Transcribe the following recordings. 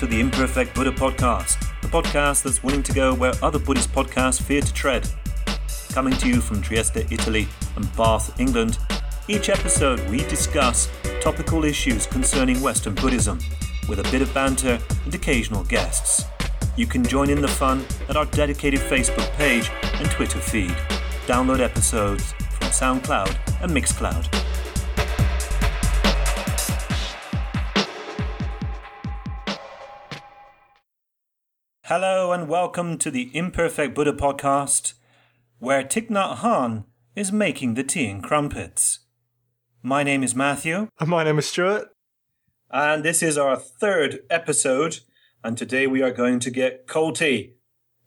to the Imperfect Buddha Podcast, the podcast that's willing to go where other Buddhist podcasts fear to tread. Coming to you from Trieste, Italy, and Bath, England, each episode we discuss topical issues concerning Western Buddhism, with a bit of banter and occasional guests. You can join in the fun at our dedicated Facebook page and Twitter feed. Download episodes from SoundCloud and Mixcloud. Hello and welcome to the Imperfect Buddha podcast, where Thich Nhat Hanh is making the tea and crumpets. My name is Matthew. And my name is Stuart. And this is our third episode, and today we are going to get culty.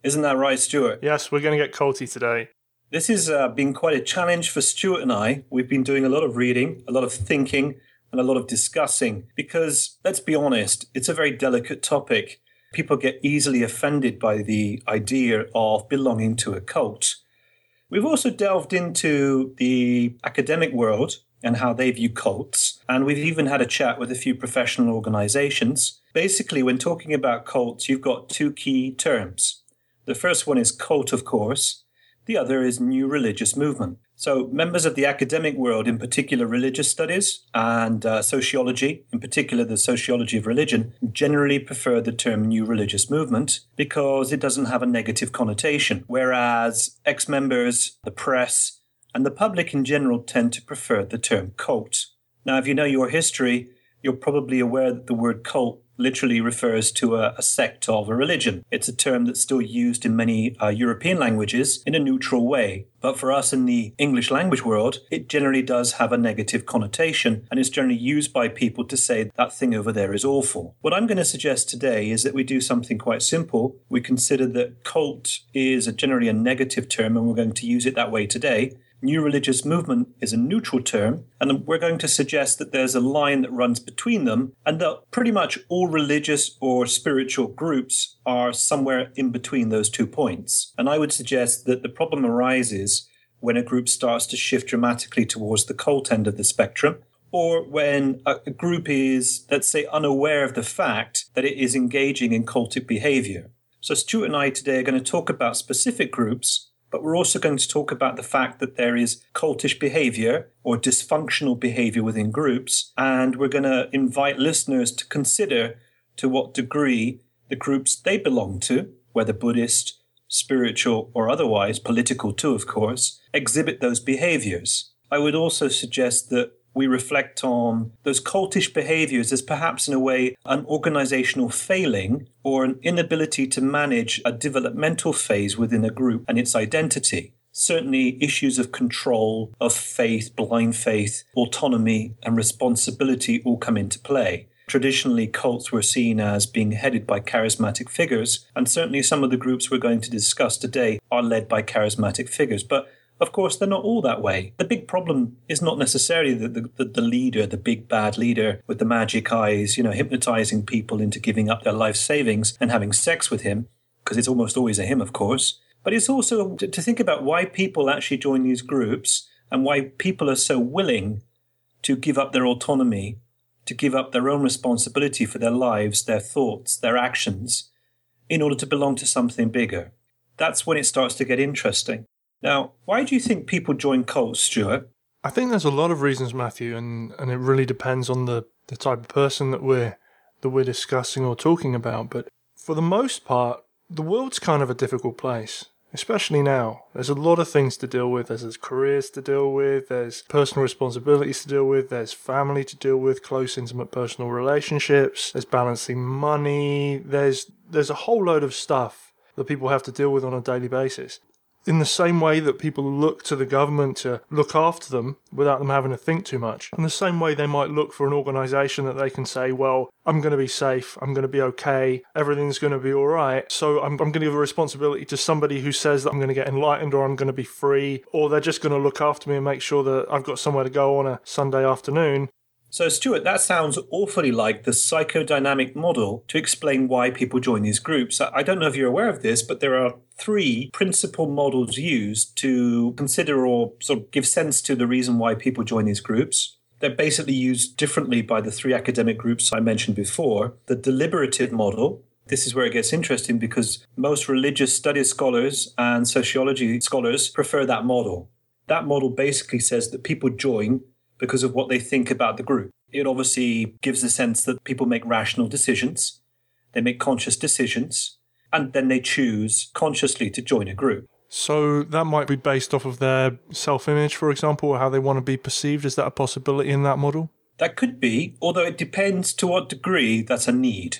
Isn't that right, Stuart? Yes, we're going to get culty today. This has uh, been quite a challenge for Stuart and I. We've been doing a lot of reading, a lot of thinking, and a lot of discussing because, let's be honest, it's a very delicate topic people get easily offended by the idea of belonging to a cult. We've also delved into the academic world and how they view cults, and we've even had a chat with a few professional organizations. Basically, when talking about cults, you've got two key terms. The first one is cult, of course, the other is new religious movement. So, members of the academic world, in particular religious studies and uh, sociology, in particular the sociology of religion, generally prefer the term new religious movement because it doesn't have a negative connotation. Whereas ex members, the press, and the public in general tend to prefer the term cult. Now, if you know your history, you're probably aware that the word cult literally refers to a, a, sect of a religion. It's a term that's still used in many uh, European languages in a neutral way. But for us in the English language world, it generally does have a negative connotation and is generally used by people to say that thing over there is awful. What I'm going to suggest today is that we do something quite simple. We consider that cult is a generally a negative term and we're going to use it that way today. New religious movement is a neutral term, and we're going to suggest that there's a line that runs between them, and that pretty much all religious or spiritual groups are somewhere in between those two points. And I would suggest that the problem arises when a group starts to shift dramatically towards the cult end of the spectrum, or when a group is, let's say, unaware of the fact that it is engaging in cultic behavior. So, Stuart and I today are going to talk about specific groups but we're also going to talk about the fact that there is cultish behavior or dysfunctional behavior within groups. And we're going to invite listeners to consider to what degree the groups they belong to, whether Buddhist, spiritual, or otherwise, political too, of course, exhibit those behaviors. I would also suggest that we reflect on those cultish behaviors as perhaps, in a way, an organizational failing or an inability to manage a developmental phase within a group and its identity. Certainly, issues of control, of faith, blind faith, autonomy, and responsibility all come into play. Traditionally, cults were seen as being headed by charismatic figures, and certainly some of the groups we're going to discuss today are led by charismatic figures. But of course, they're not all that way. The big problem is not necessarily the, the, the, leader, the big bad leader with the magic eyes, you know, hypnotizing people into giving up their life savings and having sex with him, because it's almost always a him, of course. But it's also to, to think about why people actually join these groups and why people are so willing to give up their autonomy, to give up their own responsibility for their lives, their thoughts, their actions, in order to belong to something bigger. That's when it starts to get interesting. Now, why do you think people join cults, Stuart? I think there's a lot of reasons, Matthew, and, and it really depends on the, the type of person that we're that we're discussing or talking about. But for the most part, the world's kind of a difficult place, especially now. There's a lot of things to deal with. There's, there's careers to deal with. There's personal responsibilities to deal with. There's family to deal with. Close, intimate, personal relationships. There's balancing money. There's there's a whole load of stuff that people have to deal with on a daily basis in the same way that people look to the government to look after them without them having to think too much. In the same way they might look for an organization that they can say, well, I'm going to be safe, I'm going to be okay, everything's going to be all right. So I'm, I'm going to give a responsibility to somebody who says that I'm going to get enlightened or I'm going to be free, or they're just going to look after me and make sure that I've got somewhere to go on a Sunday afternoon. So, Stuart, that sounds awfully like the psychodynamic model to explain why people join these groups. I don't know if you're aware of this, but there are three principal models used to consider or sort of give sense to the reason why people join these groups. They're basically used differently by the three academic groups I mentioned before. The deliberative model, this is where it gets interesting because most religious studies scholars and sociology scholars prefer that model. That model basically says that people join because of what they think about the group. It obviously gives the sense that people make rational decisions, they make conscious decisions, and then they choose consciously to join a group. So that might be based off of their self image, for example, or how they want to be perceived. Is that a possibility in that model? That could be, although it depends to what degree that's a need.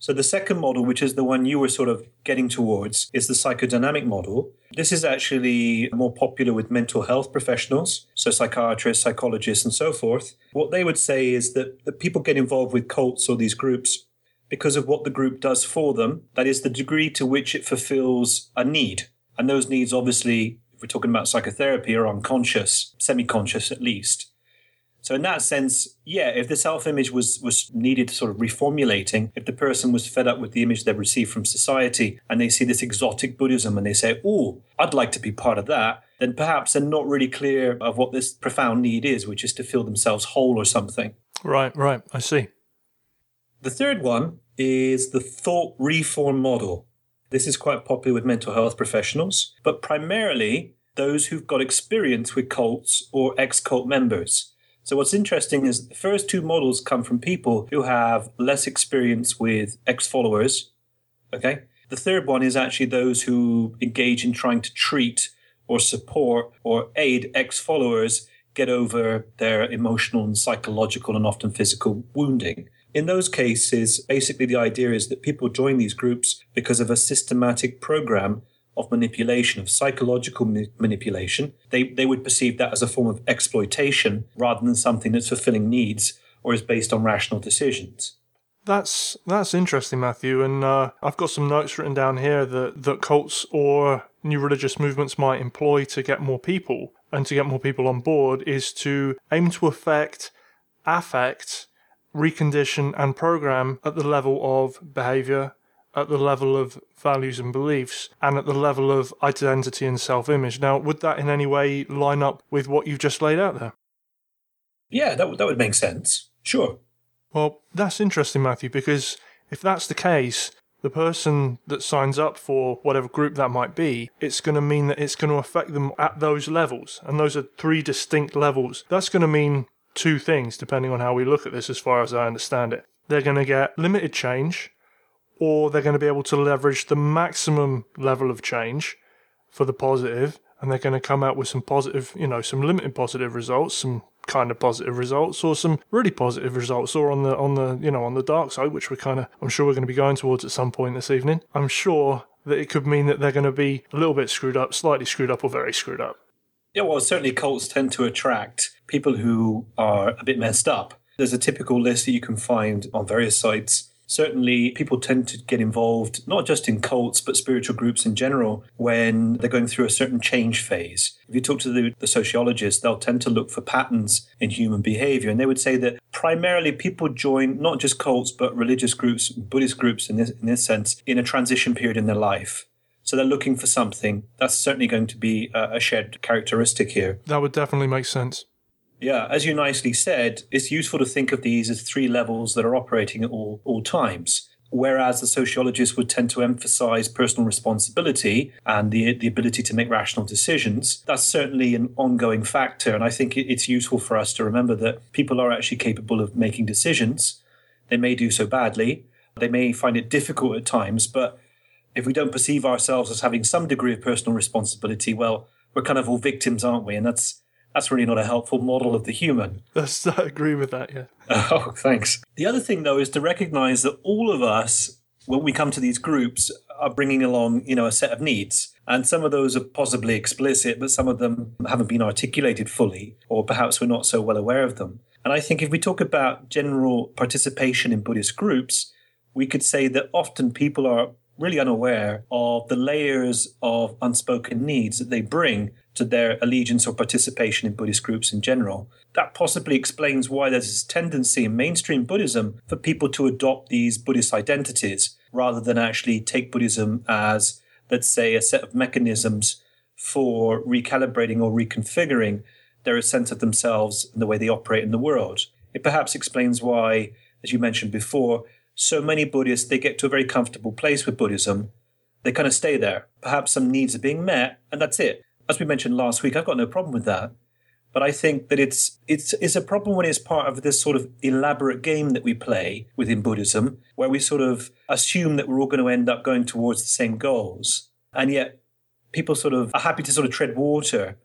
So the second model, which is the one you were sort of getting towards, is the psychodynamic model. This is actually more popular with mental health professionals, so psychiatrists, psychologists, and so forth. What they would say is that, that people get involved with cults or these groups because of what the group does for them. That is the degree to which it fulfills a need. And those needs, obviously, if we're talking about psychotherapy, are unconscious, semi conscious at least. So in that sense, yeah, if the self-image was was needed to sort of reformulating, if the person was fed up with the image they've received from society and they see this exotic Buddhism and they say, "Oh, I'd like to be part of that," then perhaps they're not really clear of what this profound need is, which is to feel themselves whole or something. Right, right. I see. The third one is the thought reform model. This is quite popular with mental health professionals, but primarily those who've got experience with cults or ex cult members. So what's interesting is the first two models come from people who have less experience with ex-followers. Okay. The third one is actually those who engage in trying to treat or support or aid ex-followers get over their emotional and psychological and often physical wounding. In those cases, basically the idea is that people join these groups because of a systematic program of manipulation, of psychological ma- manipulation. They, they would perceive that as a form of exploitation rather than something that's fulfilling needs or is based on rational decisions. That's that's interesting, Matthew. And uh, I've got some notes written down here that, that cults or new religious movements might employ to get more people and to get more people on board is to aim to affect, affect, recondition, and program at the level of behavior, at the level of values and beliefs and at the level of identity and self image. Now, would that in any way line up with what you've just laid out there? Yeah, that, that would make sense. Sure. Well, that's interesting, Matthew, because if that's the case, the person that signs up for whatever group that might be, it's going to mean that it's going to affect them at those levels. And those are three distinct levels. That's going to mean two things, depending on how we look at this, as far as I understand it. They're going to get limited change, or they're going to be able to leverage the maximum level of change for the positive, and they're going to come out with some positive, you know, some limited positive results, some kind of positive results, or some really positive results, or on the on the you know on the dark side, which we're kind of I'm sure we're going to be going towards at some point this evening. I'm sure that it could mean that they're going to be a little bit screwed up, slightly screwed up, or very screwed up. Yeah, well, certainly cults tend to attract people who are a bit messed up. There's a typical list that you can find on various sites certainly people tend to get involved not just in cults but spiritual groups in general when they're going through a certain change phase. If you talk to the, the, sociologists they'll tend to look for patterns in human behavior and they would say that primarily people join not just cults but religious groups buddhist groups in this, in this sense in a transition period in their life. So they're looking for something. That's certainly going to be a, a shared characteristic here. That would definitely make sense yeah, as you nicely said, it's useful to think of these as three levels that are operating at all, all times. Whereas the sociologists would tend to emphasize personal responsibility and the, the ability to make rational decisions, that's certainly an ongoing factor. And I think it's useful for us to remember that people are actually capable of making decisions. They may do so badly, they may find it difficult at times, but if we don't perceive ourselves as having some degree of personal responsibility, well, we're kind of all victims, aren't we? And that's that's really not a helpful model of the human. That's, I agree with that, yeah. Oh, thanks. The other thing, though, is to recognize that all of us, when we come to these groups, are bringing along, you know, a set of needs. And some of those are possibly explicit, but some of them haven't been articulated fully, or perhaps we're not so well aware of them. And I think if we talk about general participation in Buddhist groups, we could say that often people are really unaware of the layers of unspoken needs that they bring to their allegiance or participation in Buddhist groups in general. That possibly explains why there's this tendency in mainstream Buddhism for people to adopt these Buddhist identities rather than actually take Buddhism as, let's say, a set of mechanisms for recalibrating or reconfiguring their sense of themselves and the way they operate in the world. It perhaps explains why, as you mentioned before, so many Buddhists they get to a very comfortable place with Buddhism. They kind of stay there. Perhaps some needs are being met, and that's it. As we mentioned last week, I've got no problem with that. But I think that it's it's it's a problem when it's part of this sort of elaborate game that we play within Buddhism, where we sort of assume that we're all going to end up going towards the same goals, and yet people sort of are happy to sort of tread water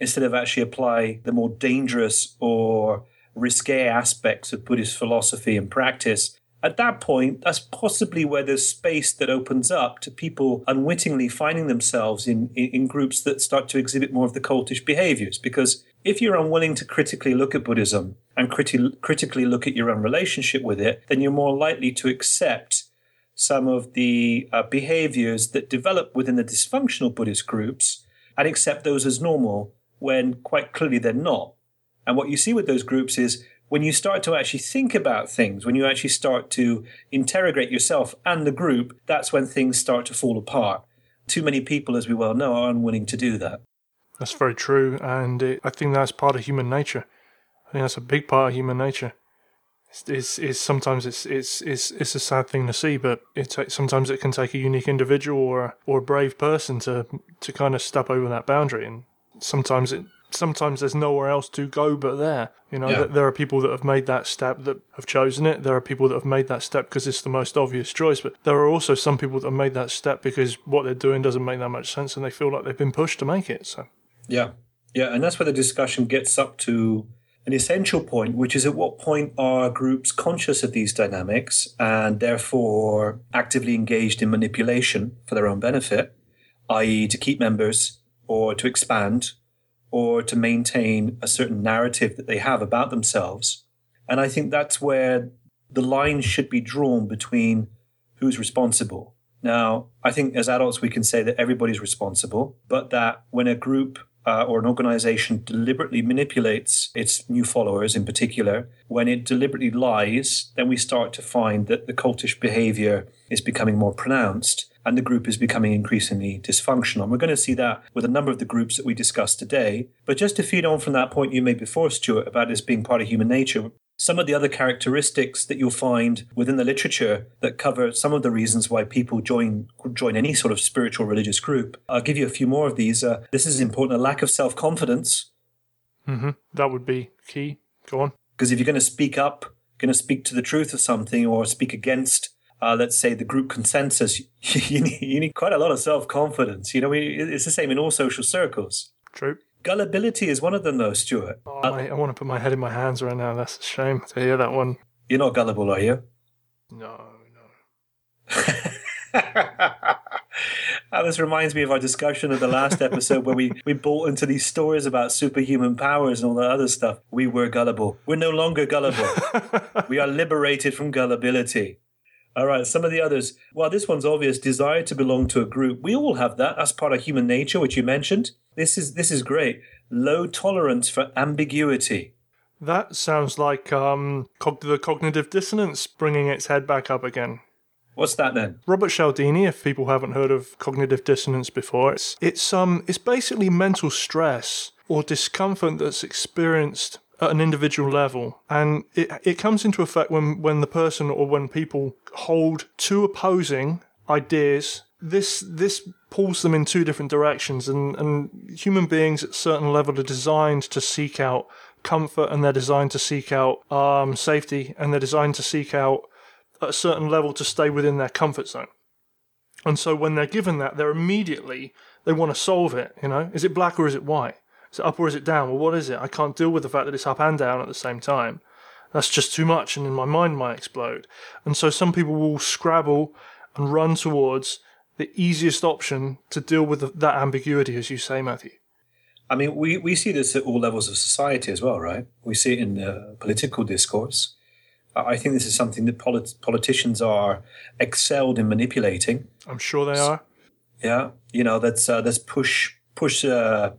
instead of actually apply the more dangerous or risque aspects of Buddhist philosophy and practice at that point, that's possibly where there's space that opens up to people unwittingly finding themselves in, in, in, groups that start to exhibit more of the cultish behaviors. Because if you're unwilling to critically look at Buddhism and criti- critically look at your own relationship with it, then you're more likely to accept some of the uh, behaviors that develop within the dysfunctional Buddhist groups and accept those as normal when quite clearly they're not. And what you see with those groups is when you start to actually think about things, when you actually start to interrogate yourself and the group, that's when things start to fall apart. Too many people, as we well know, are unwilling to do that. That's very true, and it, I think that's part of human nature. I think that's a big part of human nature. It's, it's, it's sometimes it's, it's it's it's a sad thing to see, but it sometimes it can take a unique individual or a, or a brave person to to kind of step over that boundary, and sometimes it sometimes there's nowhere else to go but there. You know, yeah. there are people that have made that step that have chosen it. There are people that have made that step because it's the most obvious choice. But there are also some people that have made that step because what they're doing doesn't make that much sense and they feel like they've been pushed to make it. So, yeah. Yeah. And that's where the discussion gets up to an essential point, which is at what point are groups conscious of these dynamics and therefore actively engaged in manipulation for their own benefit, i.e., to keep members or to expand or to maintain a certain narrative that they have about themselves. And I think that's where the line should be drawn between who's responsible. Now, I think as adults, we can say that everybody's responsible, but that when a group uh, or an organization deliberately manipulates its new followers in particular, when it deliberately lies, then we start to find that the cultish behavior is becoming more pronounced and the group is becoming increasingly dysfunctional. And we're going to see that with a number of the groups that we discussed today. But just to feed on from that point you made before, Stuart, about this being part of human nature, some of the other characteristics that you'll find within the literature that cover some of the reasons why people join join any sort of spiritual religious group. I'll give you a few more of these. Uh, this is important: a lack of self confidence. Mm-hmm. That would be key. Go on. Because if you're going to speak up, going to speak to the truth of something, or speak against uh, let's say the group consensus, you need, you need quite a lot of self confidence. You know, it's the same in all social circles. True. Gullibility is one of them, though, Stuart. Oh, uh, I want to put my head in my hands right now. That's a shame to hear that one. You're not gullible, are you? No, no. Uh, this reminds me of our discussion of the last episode where we, we bought into these stories about superhuman powers and all that other stuff. We were gullible. We're no longer gullible. we are liberated from gullibility. All right, some of the others. Well, this one's obvious desire to belong to a group. We all have that. That's part of human nature, which you mentioned. This is this is great. Low tolerance for ambiguity. That sounds like um, cog- the cognitive dissonance bringing its head back up again. What's that then? Robert Cialdini, if people haven't heard of cognitive dissonance before, it's it's um it's basically mental stress or discomfort that's experienced at an individual level. And it, it comes into effect when, when the person or when people hold two opposing ideas. This, this pulls them in two different directions and, and human beings at certain level are designed to seek out comfort and they're designed to seek out um, safety and they're designed to seek out at a certain level to stay within their comfort zone. And so when they're given that, they're immediately, they want to solve it, you know? Is it black or is it white? It up or is it down? Well, what is it? I can't deal with the fact that it's up and down at the same time. That's just too much, and then my mind might explode. And so some people will scrabble and run towards the easiest option to deal with the, that ambiguity, as you say, Matthew. I mean, we, we see this at all levels of society as well, right? We see it in the political discourse. I think this is something that polit- politicians are excelled in manipulating. I'm sure they are. Yeah, you know, that's uh, that's push push uh,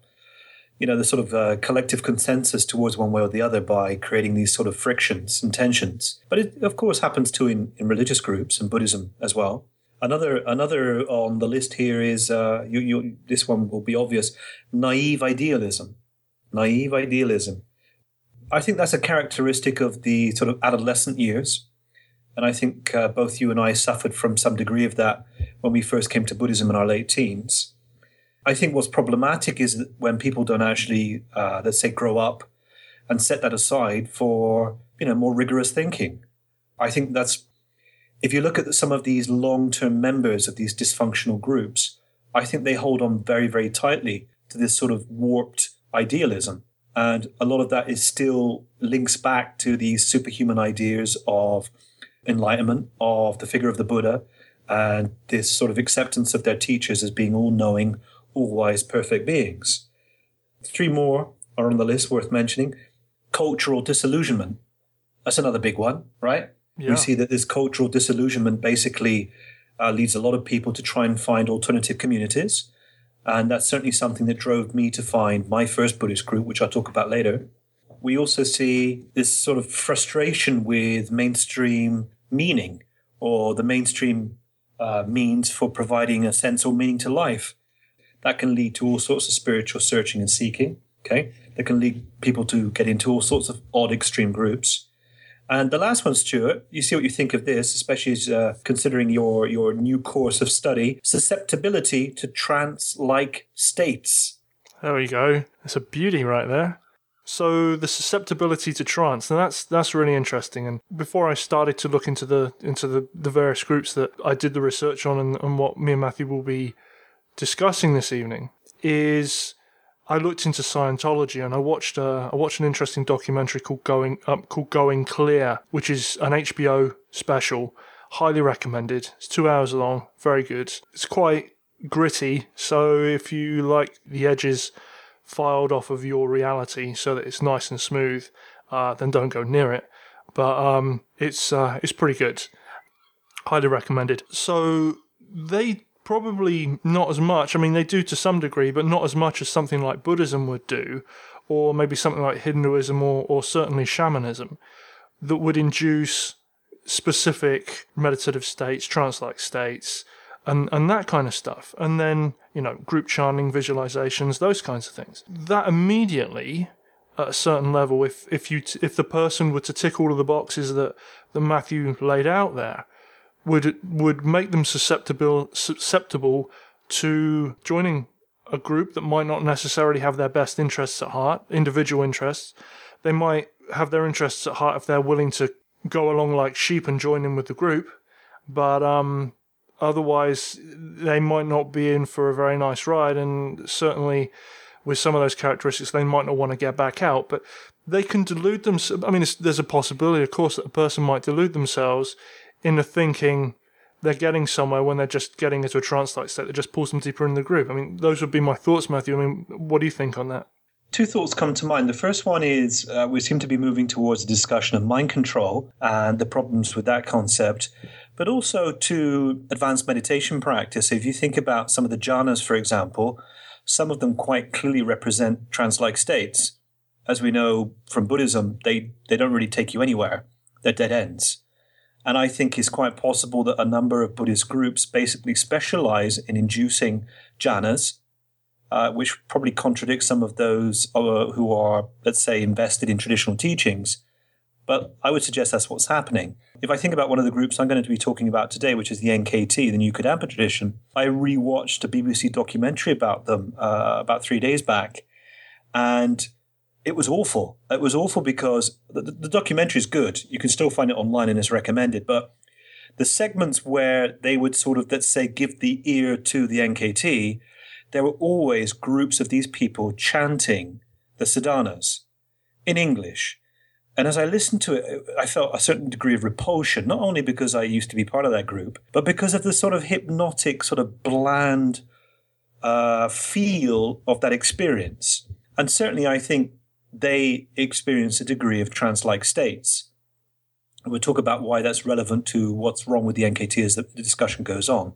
you know the sort of uh, collective consensus towards one way or the other by creating these sort of frictions and tensions. But it of course happens too in, in religious groups and Buddhism as well. Another another on the list here is uh, you, you, this one will be obvious: naive idealism. naive idealism. I think that's a characteristic of the sort of adolescent years. And I think uh, both you and I suffered from some degree of that when we first came to Buddhism in our late teens. I think what's problematic is when people don't actually, uh, let's say, grow up and set that aside for you know more rigorous thinking. I think that's if you look at some of these long-term members of these dysfunctional groups, I think they hold on very, very tightly to this sort of warped idealism. And a lot of that is still links back to these superhuman ideas of enlightenment, of the figure of the Buddha, and this sort of acceptance of their teachers as being all knowing, all wise, perfect beings. Three more are on the list worth mentioning cultural disillusionment. That's another big one, right? Yeah. We see that this cultural disillusionment basically uh, leads a lot of people to try and find alternative communities. And that's certainly something that drove me to find my first Buddhist group, which I'll talk about later. We also see this sort of frustration with mainstream meaning or the mainstream uh, means for providing a sense or meaning to life. That can lead to all sorts of spiritual searching and seeking. Okay. That can lead people to get into all sorts of odd extreme groups. And the last one, Stuart, you see what you think of this, especially as, uh, considering your, your new course of study susceptibility to trance like states. There we go. It's a beauty right there. So the susceptibility to trance, and that's that's really interesting. And before I started to look into the into the, the various groups that I did the research on and, and what me and Matthew will be discussing this evening, is I looked into Scientology and I watched uh, I watched an interesting documentary called Going um, called Going Clear, which is an HBO special. Highly recommended. It's two hours long. Very good. It's quite gritty. So if you like the edges filed off of your reality so that it's nice and smooth, uh, then don't go near it. But um, it's uh, it's pretty good. Highly recommended. So they probably not as much. I mean, they do to some degree, but not as much as something like Buddhism would do, or maybe something like Hinduism or, or certainly shamanism, that would induce specific meditative states, trance like states, and, and that kind of stuff. And then, you know, group chanting, visualizations, those kinds of things. That immediately, at a certain level, if, if, you t- if the person were to tick all of the boxes that, that Matthew laid out there, would would make them susceptible susceptible to joining a group that might not necessarily have their best interests at heart, individual interests. They might have their interests at heart if they're willing to go along like sheep and join in with the group, but um, otherwise they might not be in for a very nice ride, and certainly with some of those characteristics, they might not want to get back out. But they can delude themselves. I mean, there's a possibility, of course, that a person might delude themselves into thinking they're getting somewhere when they're just getting into a trance-like state that just pulls them deeper in the group. I mean, those would be my thoughts, Matthew. I mean, what do you think on that? Two thoughts come to mind. The first one is uh, we seem to be moving towards a discussion of mind control and the problems with that concept, but also to advanced meditation practice. If you think about some of the jhanas, for example, some of them quite clearly represent trance like states. As we know from Buddhism, they, they don't really take you anywhere, they're dead ends. And I think it's quite possible that a number of Buddhist groups basically specialize in inducing jhanas, uh, which probably contradicts some of those uh, who are, let's say, invested in traditional teachings. But I would suggest that's what's happening. If I think about one of the groups I'm going to be talking about today, which is the NKT, the New Kadampa tradition, I rewatched a BBC documentary about them uh, about three days back. And it was awful. It was awful because the, the documentary is good. You can still find it online and it's recommended. But the segments where they would sort of, let's say, give the ear to the NKT, there were always groups of these people chanting the sadhanas in English. And as I listened to it, I felt a certain degree of repulsion, not only because I used to be part of that group, but because of the sort of hypnotic, sort of bland uh, feel of that experience. And certainly, I think they experience a degree of trance like states. We'll talk about why that's relevant to what's wrong with the NKT as the discussion goes on.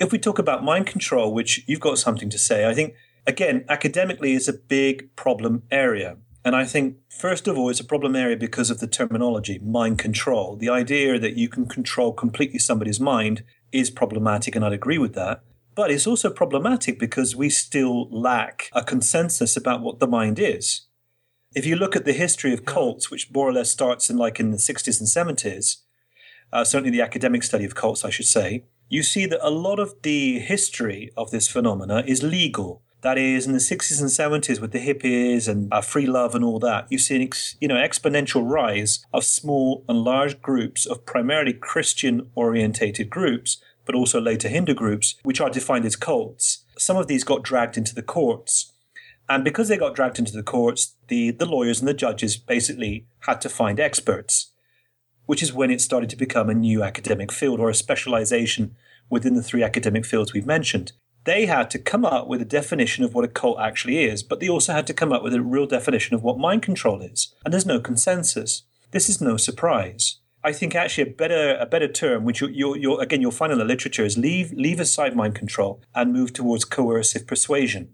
If we talk about mind control, which you've got something to say, I think, again, academically is a big problem area. And I think, first of all, it's a problem area because of the terminology, mind control. The idea that you can control completely somebody's mind is problematic, and I'd agree with that. But it's also problematic because we still lack a consensus about what the mind is. If you look at the history of cults, which more or less starts in like in the 60s and 70s, uh, certainly the academic study of cults, I should say, you see that a lot of the history of this phenomena is legal. That is, in the 60s and 70s with the hippies and uh, free love and all that, you see an ex, you know exponential rise of small and large groups of primarily Christian orientated groups, but also later Hindu groups, which are defined as cults. Some of these got dragged into the courts. And because they got dragged into the courts, the, the lawyers and the judges basically had to find experts, which is when it started to become a new academic field or a specialization within the three academic fields we've mentioned they had to come up with a definition of what a cult actually is, but they also had to come up with a real definition of what mind control is. And there's no consensus. This is no surprise. I think actually a better a better term, which you you you again you'll find in the literature, is leave leave aside mind control and move towards coercive persuasion.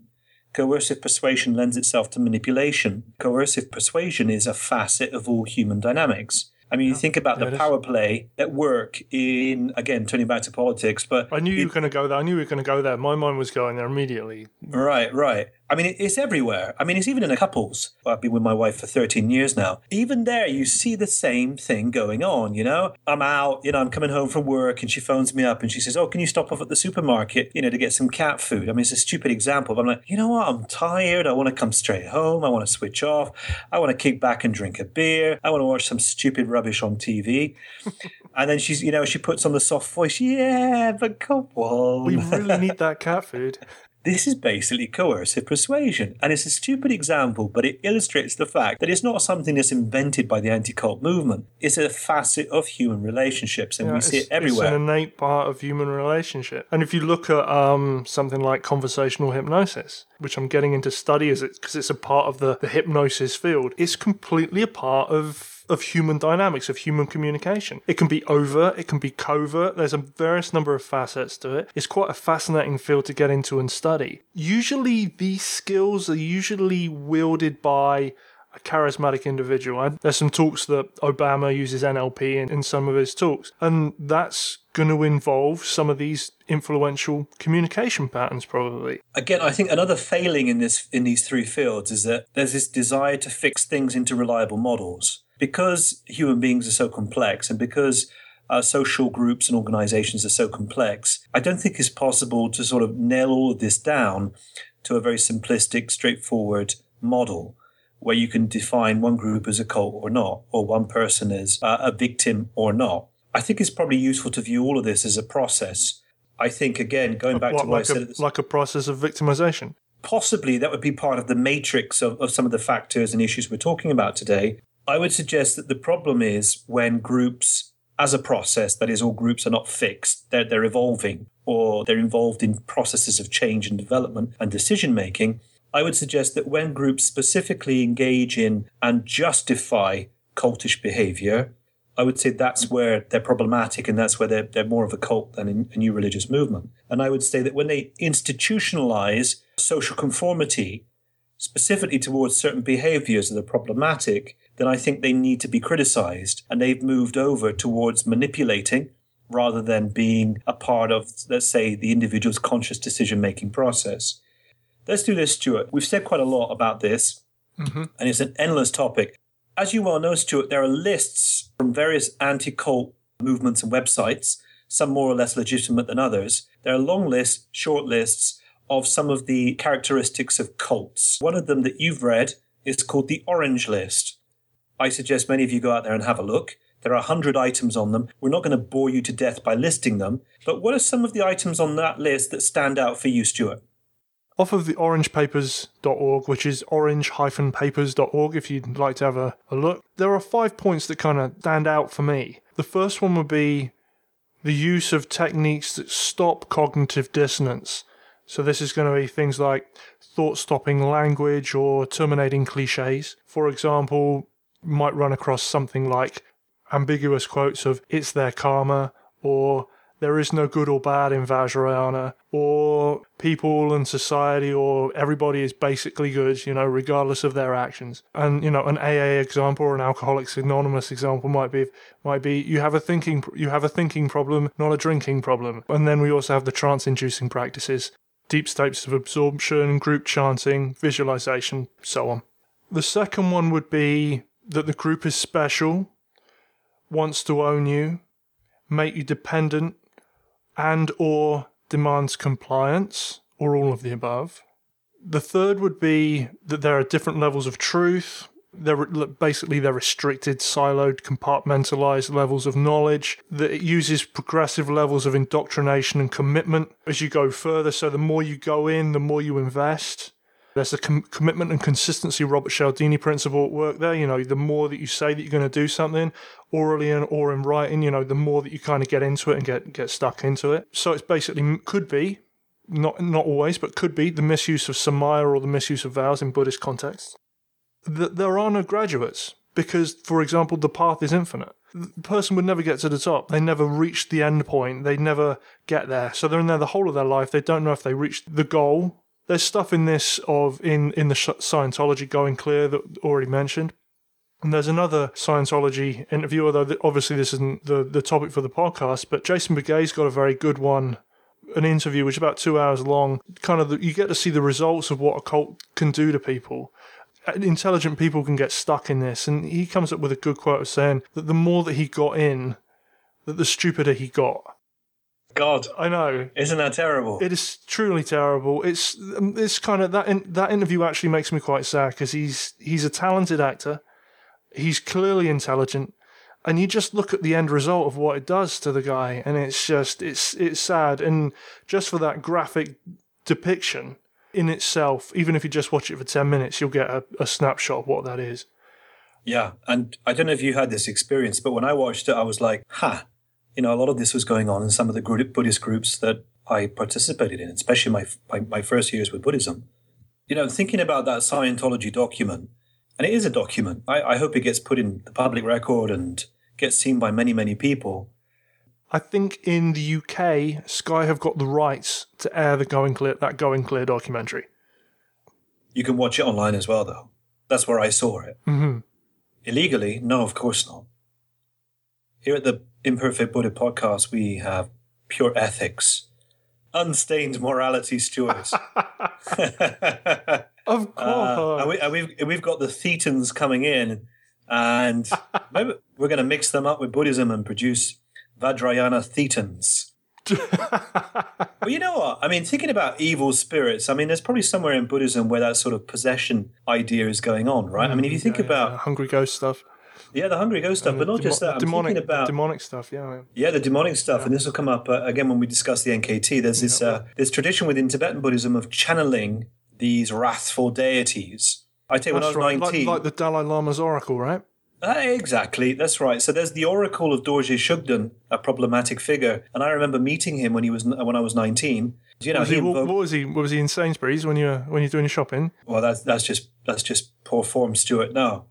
Coercive persuasion lends itself to manipulation. Coercive persuasion is a facet of all human dynamics. I mean, you think about the power play at work in, again, turning back to politics, but. I knew you were going to go there. I knew you were going to go there. My mind was going there immediately. Right, right. I mean, it's everywhere. I mean, it's even in a couples. I've been with my wife for 13 years now. Even there, you see the same thing going on, you know? I'm out, you know, I'm coming home from work and she phones me up and she says, Oh, can you stop off at the supermarket, you know, to get some cat food? I mean, it's a stupid example, but I'm like, you know what? I'm tired. I want to come straight home. I want to switch off. I want to kick back and drink a beer. I want to watch some stupid rubbish on TV. and then she's, you know, she puts on the soft voice, Yeah, but come on. We really need that cat food. This is basically coercive persuasion, and it's a stupid example, but it illustrates the fact that it's not something that's invented by the anti cult movement. It's a facet of human relationships, and yeah, we see it everywhere. It's an innate part of human relationship. And if you look at um, something like conversational hypnosis, which I'm getting into study as it because it's a part of the, the hypnosis field, it's completely a part of of human dynamics, of human communication. It can be overt, it can be covert. There's a various number of facets to it. It's quite a fascinating field to get into and study. Usually, these skills are usually wielded by a charismatic individual. There's some talks that Obama uses NLP in, in some of his talks, and that's going to involve some of these influential communication patterns probably again i think another failing in this in these three fields is that there's this desire to fix things into reliable models because human beings are so complex and because uh, social groups and organizations are so complex, I don't think it's possible to sort of nail all of this down to a very simplistic, straightforward model where you can define one group as a cult or not, or one person as uh, a victim or not. I think it's probably useful to view all of this as a process. I think, again, going back what, to what like I said. A, like a process of victimization? Possibly that would be part of the matrix of, of some of the factors and issues we're talking about today. I would suggest that the problem is when groups, as a process, that is, all groups are not fixed, they're, they're evolving or they're involved in processes of change and development and decision making. I would suggest that when groups specifically engage in and justify cultish behavior, I would say that's where they're problematic and that's where they're, they're more of a cult than a new religious movement. And I would say that when they institutionalize social conformity, specifically towards certain behaviors that are problematic, then I think they need to be criticized. And they've moved over towards manipulating rather than being a part of, let's say, the individual's conscious decision making process. Let's do this, Stuart. We've said quite a lot about this, mm-hmm. and it's an endless topic. As you well know, Stuart, there are lists from various anti cult movements and websites, some more or less legitimate than others. There are long lists, short lists of some of the characteristics of cults. One of them that you've read is called the Orange List. I suggest many of you go out there and have a look. There are 100 items on them. We're not going to bore you to death by listing them, but what are some of the items on that list that stand out for you, Stuart? Off of the orangepapers.org, which is orange-papers.org, if you'd like to have a, a look, there are five points that kind of stand out for me. The first one would be the use of techniques that stop cognitive dissonance. So this is going to be things like thought stopping language or terminating cliches. For example, might run across something like ambiguous quotes of it's their karma or there is no good or bad in Vajrayana, or people and society or everybody is basically good, you know, regardless of their actions. And you know, an AA example or an Alcoholics Anonymous example might be might be you have a thinking you have a thinking problem, not a drinking problem. And then we also have the trance-inducing practices, deep states of absorption, group chanting, visualization, so on. The second one would be that the group is special, wants to own you, make you dependent, and or demands compliance, or all of the above. The third would be that there are different levels of truth. They're basically they're restricted, siloed, compartmentalized levels of knowledge. That it uses progressive levels of indoctrination and commitment as you go further. So the more you go in, the more you invest. There's a com- commitment and consistency Robert Cialdini principle at work there. You know, the more that you say that you're going to do something, orally and or in writing, you know, the more that you kind of get into it and get get stuck into it. So it's basically could be not not always, but could be the misuse of samaya or the misuse of vows in Buddhist contexts. That there are no graduates because, for example, the path is infinite. The person would never get to the top. They never reach the end point. They never get there. So they're in there the whole of their life. They don't know if they reached the goal there's stuff in this of in in the Scientology going clear that already mentioned. And there's another Scientology interview, although obviously this isn't the, the topic for the podcast, but Jason Beghe's got a very good one, an interview which is about two hours long. Kind of, the, you get to see the results of what a cult can do to people. Uh, intelligent people can get stuck in this, and he comes up with a good quote of saying that the more that he got in, that the stupider he got. God, I know. Isn't that terrible? It is truly terrible. It's um, it's kind of that in, that interview actually makes me quite sad because he's he's a talented actor. He's clearly intelligent, and you just look at the end result of what it does to the guy, and it's just it's it's sad. And just for that graphic depiction in itself, even if you just watch it for ten minutes, you'll get a, a snapshot of what that is. Yeah, and I don't know if you had this experience, but when I watched it, I was like, "Ha." You know, a lot of this was going on in some of the Buddhist groups that I participated in, especially my, my, my first years with Buddhism. You know, thinking about that Scientology document, and it is a document. I, I hope it gets put in the public record and gets seen by many, many people. I think in the UK, Sky have got the rights to air the Going Clear that Going Clear documentary. You can watch it online as well, though. That's where I saw it. Mm-hmm. Illegally? No, of course not. Here at the Imperfect Buddha podcast, we have pure ethics, unstained morality, stewards. of course. Uh, and, we, and we've, we've got the Thetans coming in, and maybe we're going to mix them up with Buddhism and produce Vajrayana Thetans. well, you know what? I mean, thinking about evil spirits, I mean, there's probably somewhere in Buddhism where that sort of possession idea is going on, right? Mm, I mean, if you think yeah, about yeah, hungry ghost stuff, yeah, the Hungry Ghost stuff, but not just that. I'm demonic, thinking about demonic stuff. Yeah, yeah, the demonic stuff, yeah. and this will come up uh, again when we discuss the NKT. There's this uh, this tradition within Tibetan Buddhism of channeling these wrathful deities. I tell you, That's when I was right. 19, like, like, the Dalai Lama's oracle, right? Uh, exactly, that's right. So there's the oracle of Dorje Shugden, a problematic figure, and I remember meeting him when he was when I was 19. You know, was he, he invoked, what was he? What was he in Sainsbury's when you when you're doing your shopping? Well, that's that's just that's just poor form, Stuart. No,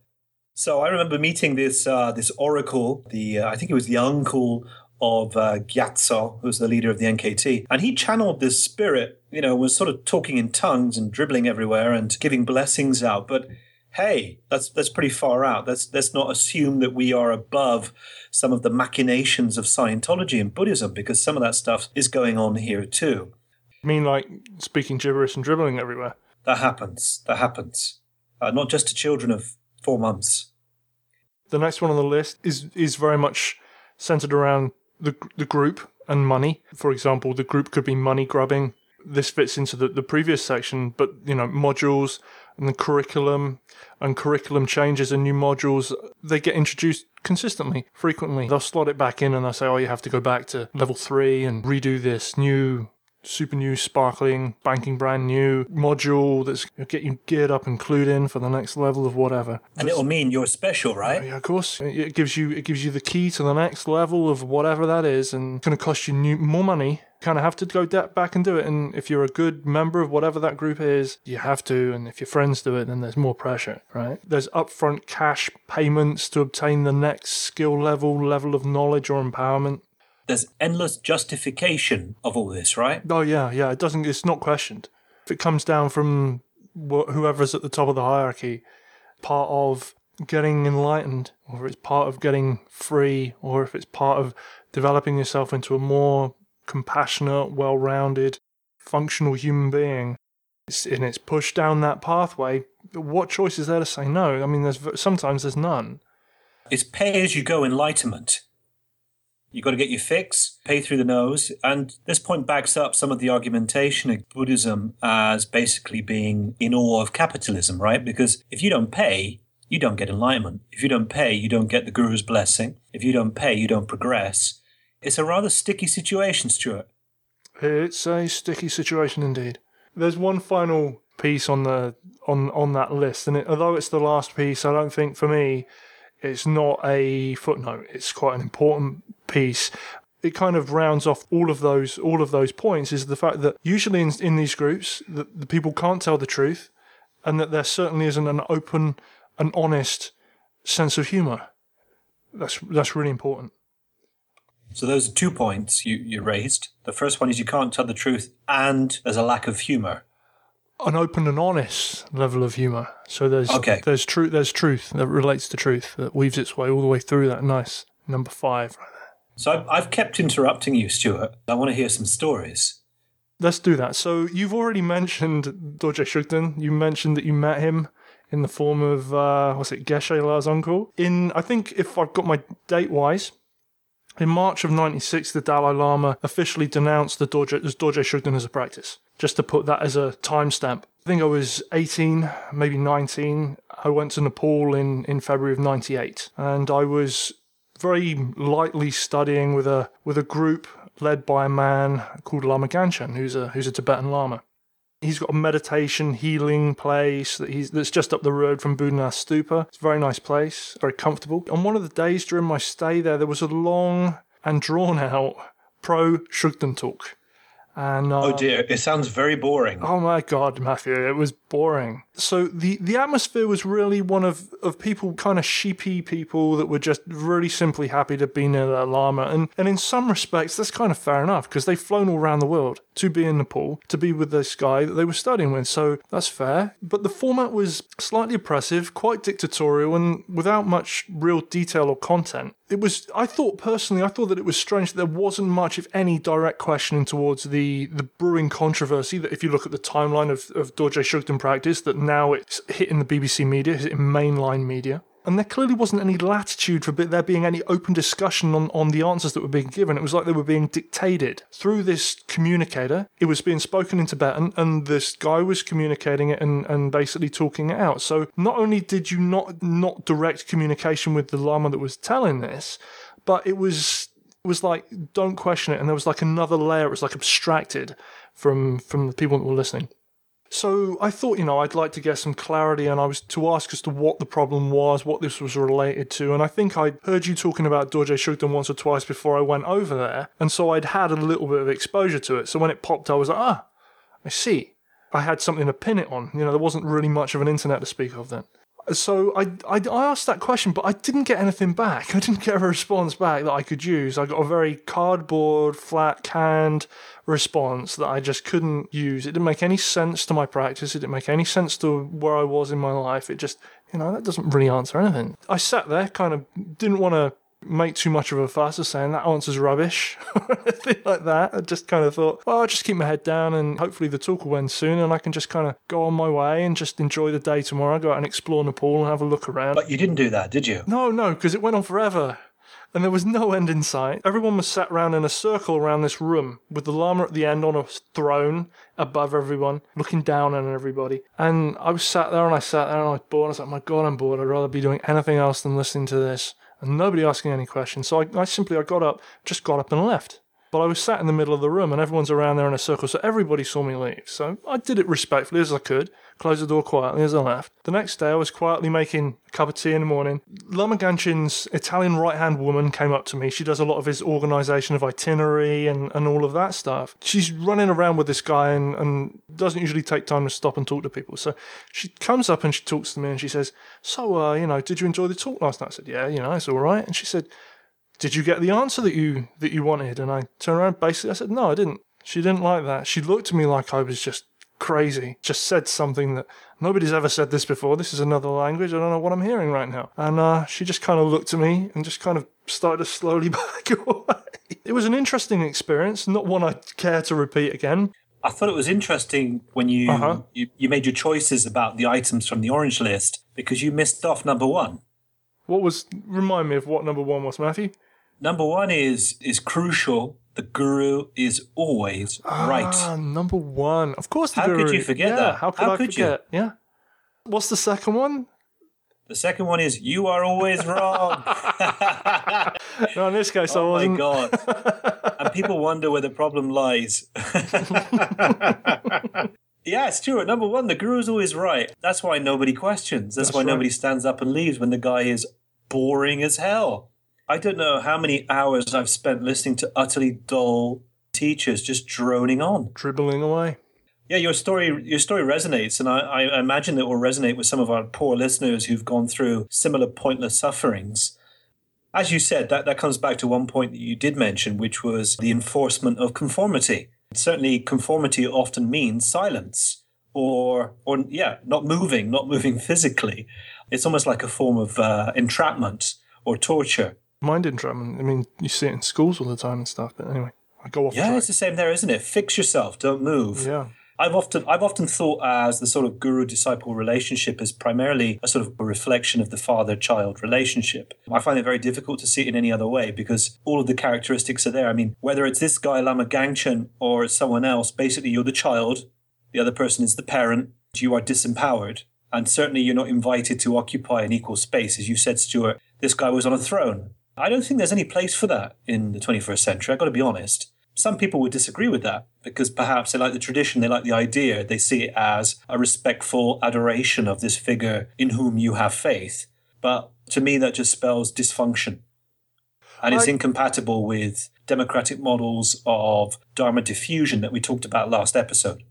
so I remember meeting this uh, this oracle. The uh, I think it was the uncle of uh, Gyatso, who's the leader of the NKT, and he channeled this spirit. You know, was sort of talking in tongues and dribbling everywhere and giving blessings out. But hey, that's that's pretty far out. Let's let's not assume that we are above some of the machinations of Scientology and Buddhism because some of that stuff is going on here too. I mean, like speaking gibberish and dribbling everywhere. That happens. That happens. Uh, not just to children of four months. The next one on the list is is very much centered around the the group and money. For example, the group could be money grubbing. This fits into the, the previous section, but you know, modules and the curriculum and curriculum changes and new modules, they get introduced consistently, frequently. They'll slot it back in and they'll say, oh, you have to go back to level three and redo this new super new, sparkling, banking brand new module that's get you geared up and clued in for the next level of whatever. And it'll mean you're special, right? Yeah, of course. It gives you it gives you the key to the next level of whatever that is, and it's going to cost you new, more money. You Kind of have to go back and do it. And if you're a good member of whatever that group is, you have to. And if your friends do it, then there's more pressure, right? There's upfront cash payments to obtain the next skill level, level of knowledge or empowerment there's endless justification of all this, right? Oh yeah, yeah. It doesn't. It's not questioned. If it comes down from whoever's at the top of the hierarchy, part of getting enlightened, or if it's part of getting free, or if it's part of developing yourself into a more compassionate, well-rounded, functional human being, it's, and it's pushed down that pathway, what choice is there to say no? I mean, there's sometimes there's none. It's pay as you go enlightenment. You've got to get your fix, pay through the nose. And this point backs up some of the argumentation of Buddhism as basically being in awe of capitalism, right? Because if you don't pay, you don't get enlightenment. If you don't pay, you don't get the guru's blessing. If you don't pay, you don't progress. It's a rather sticky situation, Stuart. It's a sticky situation indeed. There's one final piece on the on on that list, and it, although it's the last piece, I don't think for me it's not a footnote. It's quite an important piece. It kind of rounds off all of those all of those points. Is the fact that usually in, in these groups, the, the people can't tell the truth, and that there certainly isn't an open, an honest sense of humour. That's that's really important. So those are two points you, you raised. The first one is you can't tell the truth, and there's a lack of humour an open and honest level of humor. So there's okay. there's truth there's truth that relates to truth that weaves its way all the way through that. Nice number five right there. So I've kept interrupting you, Stuart. I want to hear some stories. Let's do that. So you've already mentioned Dorje Shugden. You mentioned that you met him in the form of uh, what's it, Geshe La's uncle. In I think if I've got my date wise, in March of '96, the Dalai Lama officially denounced the Dorje, Dorje Shugden as a practice just to put that as a timestamp. I think I was 18, maybe 19. I went to Nepal in, in February of 98 and I was very lightly studying with a with a group led by a man called Lama Gangchen, who's a who's a Tibetan Lama. He's got a meditation healing place that he's that's just up the road from Buddhanath Stupa. It's a very nice place, very comfortable. On one of the days during my stay there, there was a long and drawn out pro Shugden talk. And uh, oh dear, it sounds very boring. Oh my god, Matthew, it was boring. So the the atmosphere was really one of of people, kind of sheepy people that were just really simply happy to be near their lama, and and in some respects that's kind of fair enough because they've flown all around the world to be in Nepal to be with this guy that they were studying with, so that's fair. But the format was slightly oppressive, quite dictatorial, and without much real detail or content it was i thought personally i thought that it was strange that there wasn't much if any direct questioning towards the the brewing controversy that if you look at the timeline of, of dorje shugden practice that now it's hitting the bbc media it's in mainline media and there clearly wasn't any latitude for there being any open discussion on, on the answers that were being given. It was like they were being dictated through this communicator. It was being spoken in Tibetan, and this guy was communicating it and, and basically talking it out. So not only did you not not direct communication with the Lama that was telling this, but it was it was like don't question it, and there was like another layer. It was like abstracted from from the people that were listening. So I thought, you know, I'd like to get some clarity and I was to ask as to what the problem was, what this was related to. And I think I'd heard you talking about Dorje Shugden once or twice before I went over there. And so I'd had a little bit of exposure to it. So when it popped, I was like, ah, I see. I had something to pin it on. You know, there wasn't really much of an internet to speak of then. So I, I, I asked that question, but I didn't get anything back. I didn't get a response back that I could use. I got a very cardboard, flat, canned response that I just couldn't use. It didn't make any sense to my practice. It didn't make any sense to where I was in my life. It just, you know, that doesn't really answer anything. I sat there, kind of didn't want to make too much of a fuss of saying that answer's rubbish or anything like that. I just kind of thought, well, I'll just keep my head down and hopefully the talk will end soon and I can just kind of go on my way and just enjoy the day tomorrow, go out and explore Nepal and have a look around. But you didn't do that, did you? No, no, because it went on forever and there was no end in sight. Everyone was sat round in a circle around this room, with the Lama at the end on a throne above everyone, looking down on everybody. And I was sat there and I sat there and I was bored. I was like, my God, I'm bored. I'd rather be doing anything else than listening to this. And nobody asking any questions. So I, I simply, I got up, just got up and left. But I was sat in the middle of the room and everyone's around there in a circle, so everybody saw me leave. So I did it respectfully as I could, closed the door quietly as I left. The next day I was quietly making a cup of tea in the morning. Lama Gangchen's Italian right hand woman came up to me. She does a lot of his organisation of itinerary and, and all of that stuff. She's running around with this guy and, and doesn't usually take time to stop and talk to people. So she comes up and she talks to me and she says, So, uh, you know, did you enjoy the talk last night? I said, Yeah, you know, it's all right. And she said, did you get the answer that you that you wanted? And I turned around, basically, I said, no, I didn't. She didn't like that. She looked at me like I was just crazy. Just said something that nobody's ever said this before. This is another language. I don't know what I'm hearing right now. And uh, she just kind of looked at me and just kind of started to slowly back away. It was an interesting experience, not one I'd care to repeat again. I thought it was interesting when you, Uh-huh. you you made your choices about the items from the orange list because you missed off number one. What was? Remind me of what number one was, Matthew. Number one is is crucial. The guru is always right. Ah, number one. Of course. The How could you forget yeah, that? How could How I could you? Yeah. What's the second one? The second one is you are always wrong. No, in this case, I oh my wasn't. god! and people wonder where the problem lies. yeah, Stuart. Number one, the guru's always right. That's why nobody questions. That's, That's why right. nobody stands up and leaves when the guy is boring as hell. I don't know how many hours I've spent listening to utterly dull teachers just droning on. Dribbling away. Yeah, your story your story resonates, and I, I imagine it will resonate with some of our poor listeners who've gone through similar pointless sufferings. As you said, that, that comes back to one point that you did mention, which was the enforcement of conformity. Certainly, conformity often means silence, or or yeah, not moving, not moving physically. It's almost like a form of uh, entrapment or torture. Mind in entrapment. I mean, you see it in schools all the time and stuff. But anyway, I go off. Yeah, it's the same there, isn't it? Fix yourself, don't move. Yeah. I've often I've often thought as the sort of guru disciple relationship is primarily a sort of a reflection of the father child relationship. I find it very difficult to see it in any other way because all of the characteristics are there. I mean, whether it's this guy Lama Gangchen or someone else, basically you're the child, the other person is the parent, you are disempowered, and certainly you're not invited to occupy an equal space. As you said, Stuart, this guy was on a throne. I don't think there's any place for that in the 21st century. I've got to be honest. Some people would disagree with that because perhaps they like the tradition, they like the idea, they see it as a respectful adoration of this figure in whom you have faith. But to me, that just spells dysfunction. And it's I- incompatible with democratic models of Dharma diffusion that we talked about last episode.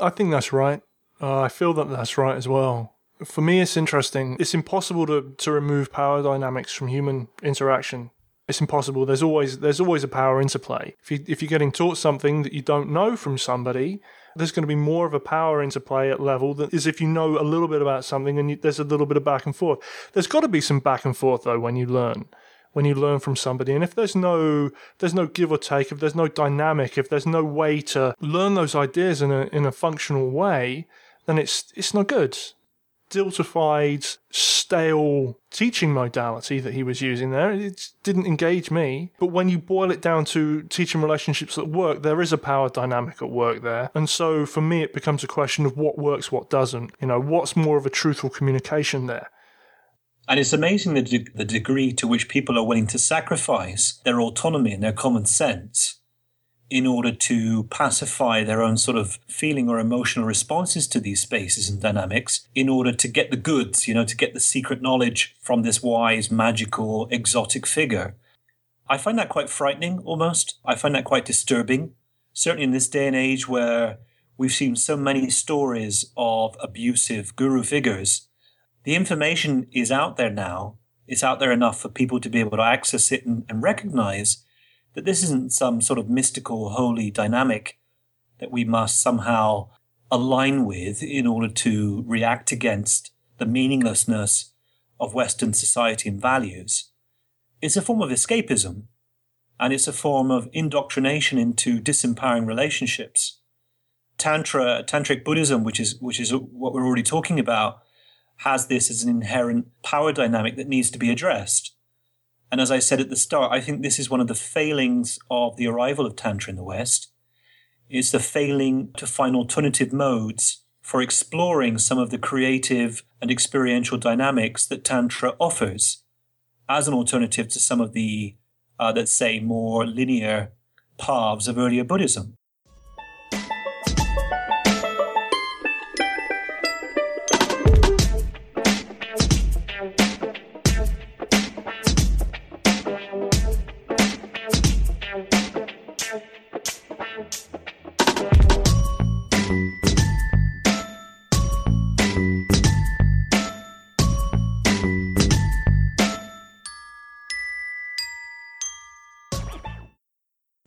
I think that's right. Uh, I feel that that's right as well. For me, it's interesting. It's impossible to, to remove power dynamics from human interaction. It's impossible. There's always there's always a power interplay. If you if you're getting taught something that you don't know from somebody, there's going to be more of a power interplay at level than is if you know a little bit about something and you, there's a little bit of back and forth. There's got to be some back and forth though when you learn when you learn from somebody and if there's no there's no give or take if there's no dynamic if there's no way to learn those ideas in a in a functional way then it's it's not good diltified stale teaching modality that he was using there. It didn't engage me but when you boil it down to teaching relationships that work there is a power dynamic at work there. And so for me it becomes a question of what works what doesn't. You know what's more of a truthful communication there? And it's amazing the, de- the degree to which people are willing to sacrifice their autonomy and their common sense in order to pacify their own sort of feeling or emotional responses to these spaces and dynamics in order to get the goods, you know, to get the secret knowledge from this wise, magical, exotic figure. I find that quite frightening almost. I find that quite disturbing. Certainly in this day and age where we've seen so many stories of abusive guru figures the information is out there now. It's out there enough for people to be able to access it and, and recognize that this isn't some sort of mystical, holy dynamic that we must somehow align with in order to react against the meaninglessness of Western society and values. It's a form of escapism, and it's a form of indoctrination into disempowering relationships. Tantra, tantric Buddhism, which is which is what we're already talking about, has this as an inherent power dynamic that needs to be addressed. And as I said at the start, I think this is one of the failings of the arrival of Tantra in the West. It's the failing to find alternative modes for exploring some of the creative and experiential dynamics that Tantra offers as an alternative to some of the, uh, let's say, more linear paths of earlier Buddhism.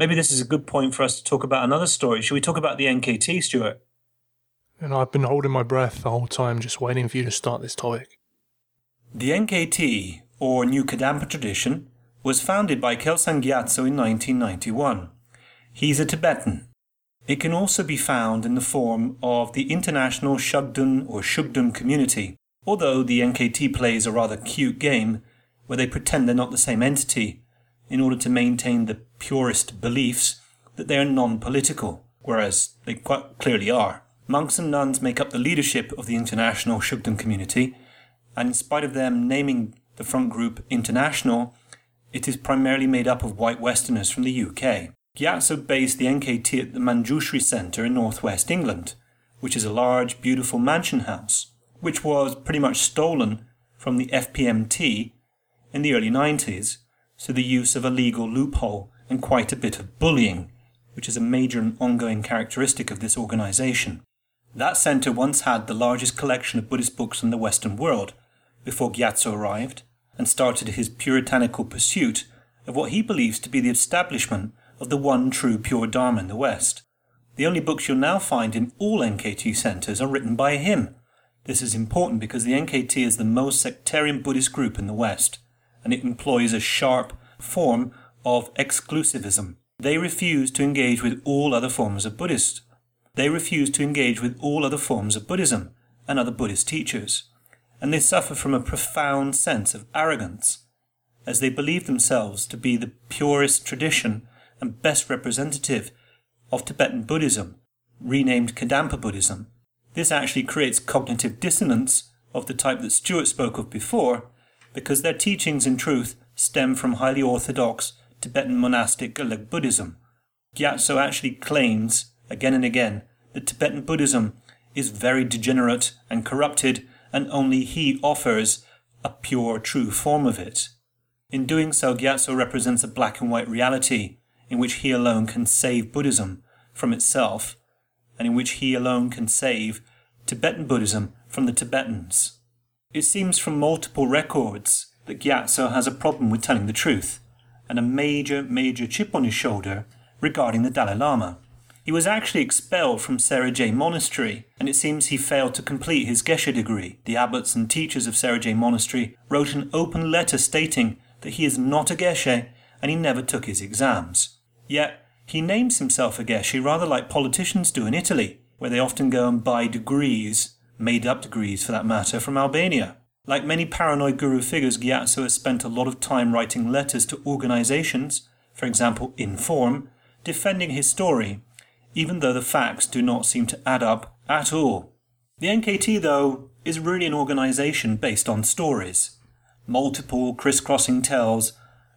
Maybe this is a good point for us to talk about another story. Should we talk about the NKT, Stuart? And I've been holding my breath the whole time, just waiting for you to start this topic. The NKT, or New Kadampa tradition, was founded by Kelsang Gyatso in 1991. He's a Tibetan. It can also be found in the form of the International Shugden or Shugden community, although the NKT plays a rather cute game where they pretend they're not the same entity in order to maintain the purist beliefs that they are non political, whereas they quite clearly are. Monks and nuns make up the leadership of the international Shugden community, and in spite of them naming the front group international, it is primarily made up of white Westerners from the UK. Gyatso based the NKT at the Manjushri Centre in northwest England, which is a large, beautiful mansion house, which was pretty much stolen from the FPMT in the early 90s through the use of a legal loophole and quite a bit of bullying, which is a major and ongoing characteristic of this organisation. That centre once had the largest collection of Buddhist books in the Western world before Gyatso arrived and started his puritanical pursuit of what he believes to be the establishment of the one true pure Dharma in the West. The only books you'll now find in all NKT centres are written by him. This is important because the NKT is the most sectarian Buddhist group in the West, and it employs a sharp form of exclusivism. They refuse to engage with all other forms of Buddhist. They refuse to engage with all other forms of Buddhism and other Buddhist teachers. And they suffer from a profound sense of arrogance, as they believe themselves to be the purest tradition and best representative of Tibetan Buddhism, renamed Kadampa Buddhism. This actually creates cognitive dissonance of the type that Stuart spoke of before, because their teachings in truth stem from highly orthodox Tibetan monastic uh, Gelug Buddhism. Gyatso actually claims again and again that Tibetan Buddhism is very degenerate and corrupted, and only he offers a pure, true form of it. In doing so, Gyatso represents a black and white reality in which he alone can save Buddhism from itself, and in which he alone can save Tibetan Buddhism from the Tibetans. It seems from multiple records that Gyatso has a problem with telling the truth, and a major, major chip on his shoulder regarding the Dalai Lama. He was actually expelled from Sera Je Monastery, and it seems he failed to complete his Geshe degree. The abbots and teachers of Sera Je Monastery wrote an open letter stating that he is not a Geshe and he never took his exams. Yet, he names himself a Geshe rather like politicians do in Italy, where they often go and buy degrees, made up degrees for that matter, from Albania. Like many paranoid guru figures, Gyatso has spent a lot of time writing letters to organizations, for example, Inform, defending his story, even though the facts do not seem to add up at all. The NKT, though, is really an organization based on stories. Multiple crisscrossing tales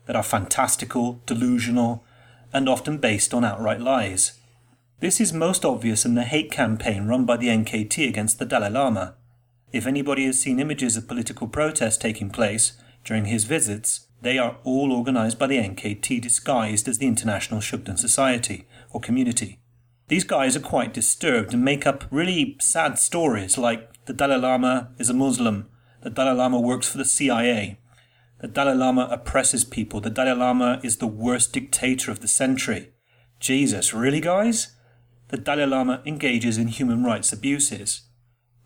that are fantastical, delusional, and often based on outright lies. This is most obvious in the hate campaign run by the NKT against the Dalai Lama. If anybody has seen images of political protests taking place during his visits, they are all organised by the NKT disguised as the International Shugden Society or community. These guys are quite disturbed and make up really sad stories like the Dalai Lama is a Muslim, the Dalai Lama works for the CIA, the Dalai Lama oppresses people, the Dalai Lama is the worst dictator of the century. Jesus, really, guys? The Dalai Lama engages in human rights abuses.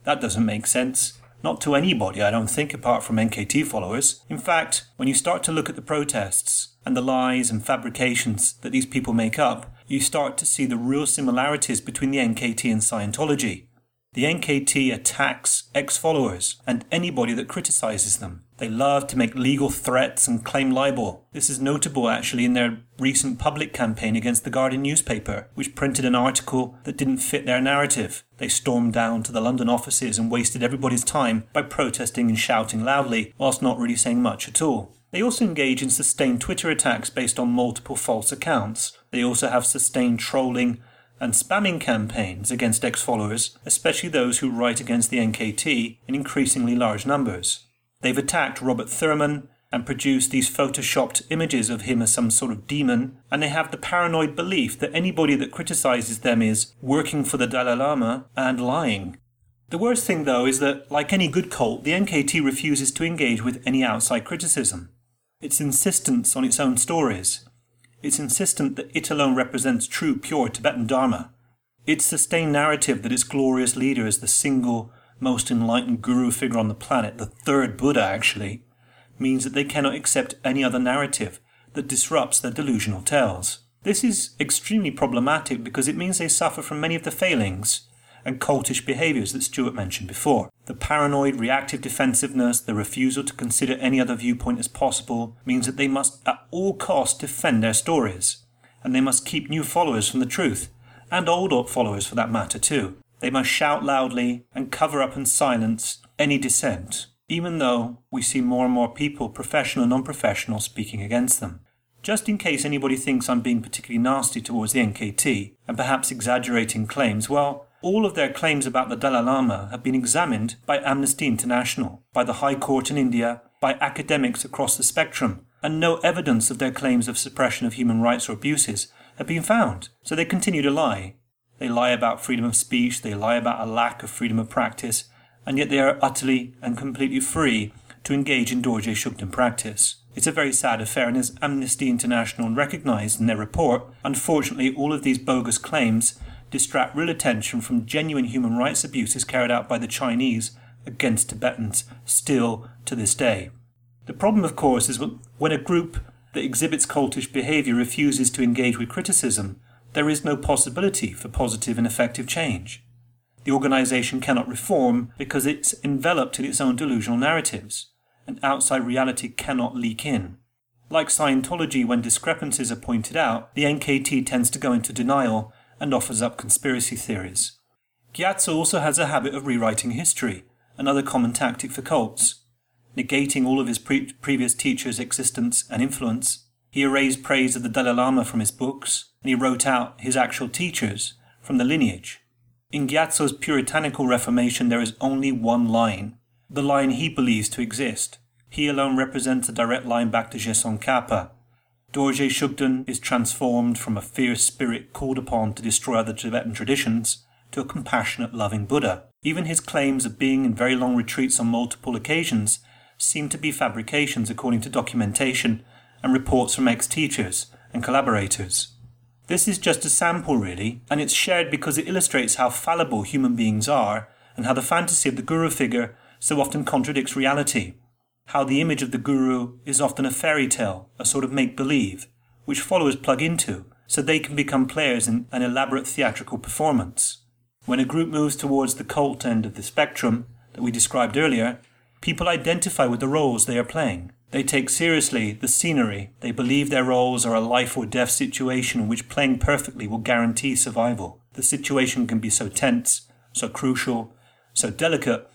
That doesn't make sense. Not to anybody, I don't think, apart from NKT followers. In fact, when you start to look at the protests and the lies and fabrications that these people make up, you start to see the real similarities between the NKT and Scientology. The NKT attacks ex followers and anybody that criticizes them. They love to make legal threats and claim libel. This is notable actually in their recent public campaign against the Guardian newspaper, which printed an article that didn't fit their narrative. They stormed down to the London offices and wasted everybody's time by protesting and shouting loudly, whilst not really saying much at all. They also engage in sustained Twitter attacks based on multiple false accounts. They also have sustained trolling and spamming campaigns against ex followers, especially those who write against the NKT in increasingly large numbers. They've attacked Robert Thurman and produced these photoshopped images of him as some sort of demon, and they have the paranoid belief that anybody that criticizes them is working for the Dalai Lama and lying. The worst thing, though, is that, like any good cult, the NKT refuses to engage with any outside criticism. Its insistence on its own stories. It's insistent that it alone represents true, pure Tibetan Dharma. Its sustained narrative that its glorious leader is the single most enlightened guru figure on the planet, the third Buddha actually, means that they cannot accept any other narrative that disrupts their delusional tales. This is extremely problematic because it means they suffer from many of the failings and cultish behaviours that Stuart mentioned before. The paranoid, reactive defensiveness, the refusal to consider any other viewpoint as possible, means that they must at all costs defend their stories, and they must keep new followers from the truth, and old followers for that matter too. They must shout loudly and cover up and silence any dissent, even though we see more and more people, professional and non professional, speaking against them. Just in case anybody thinks I'm being particularly nasty towards the NKT and perhaps exaggerating claims, well, all of their claims about the Dalai Lama have been examined by Amnesty International, by the High Court in India, by academics across the spectrum, and no evidence of their claims of suppression of human rights or abuses have been found. So they continue to lie. They lie about freedom of speech, they lie about a lack of freedom of practice, and yet they are utterly and completely free to engage in Dorje Shugden practice. It's a very sad affair, and as Amnesty International recognised in their report, unfortunately, all of these bogus claims distract real attention from genuine human rights abuses carried out by the Chinese against Tibetans, still to this day. The problem, of course, is when a group that exhibits cultish behaviour refuses to engage with criticism, there is no possibility for positive and effective change. The organisation cannot reform because it's enveloped in its own delusional narratives and outside reality cannot leak in. Like Scientology, when discrepancies are pointed out, the NKT tends to go into denial and offers up conspiracy theories. Gyatso also has a habit of rewriting history, another common tactic for cults. Negating all of his pre- previous teachers' existence and influence, he erased praise of the Dalai Lama from his books, and he wrote out his actual teachers from the lineage. In Gyatso's puritanical reformation, there is only one line the line he believes to exist. He alone represents a direct line back to Je Tsongkhapa. Dorje Shugden is transformed from a fierce spirit called upon to destroy other Tibetan traditions to a compassionate, loving Buddha. Even his claims of being in very long retreats on multiple occasions seem to be fabrications according to documentation and reports from ex teachers and collaborators. This is just a sample, really, and it's shared because it illustrates how fallible human beings are and how the fantasy of the guru figure so often contradicts reality. How the image of the guru is often a fairy tale, a sort of make believe, which followers plug into so they can become players in an elaborate theatrical performance. When a group moves towards the cult end of the spectrum that we described earlier, people identify with the roles they are playing. They take seriously the scenery. They believe their roles are a life or death situation in which playing perfectly will guarantee survival. The situation can be so tense, so crucial, so delicate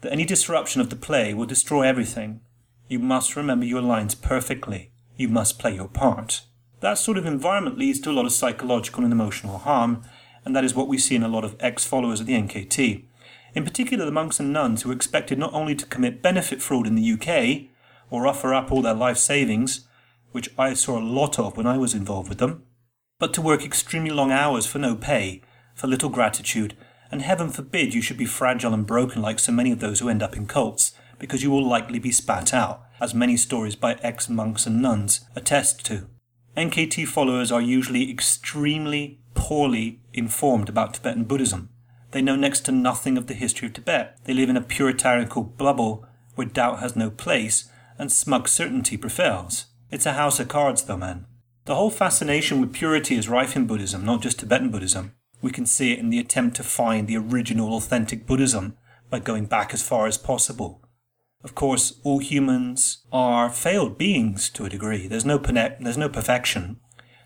that any disruption of the play will destroy everything. You must remember your lines perfectly. You must play your part. That sort of environment leads to a lot of psychological and emotional harm, and that is what we see in a lot of ex followers of the NKT. In particular, the monks and nuns who are expected not only to commit benefit fraud in the UK, or offer up all their life savings, which I saw a lot of when I was involved with them, but to work extremely long hours for no pay, for little gratitude, and heaven forbid you should be fragile and broken like so many of those who end up in cults, because you will likely be spat out, as many stories by ex monks and nuns attest to. NKT followers are usually extremely poorly informed about Tibetan Buddhism. They know next to nothing of the history of Tibet. They live in a puritanical bubble where doubt has no place and smug certainty prevails. It's a house of cards, though, man. The whole fascination with purity is rife in Buddhism, not just Tibetan Buddhism. We can see it in the attempt to find the original authentic Buddhism by going back as far as possible. Of course, all humans are failed beings to a degree. There's no, there's no perfection.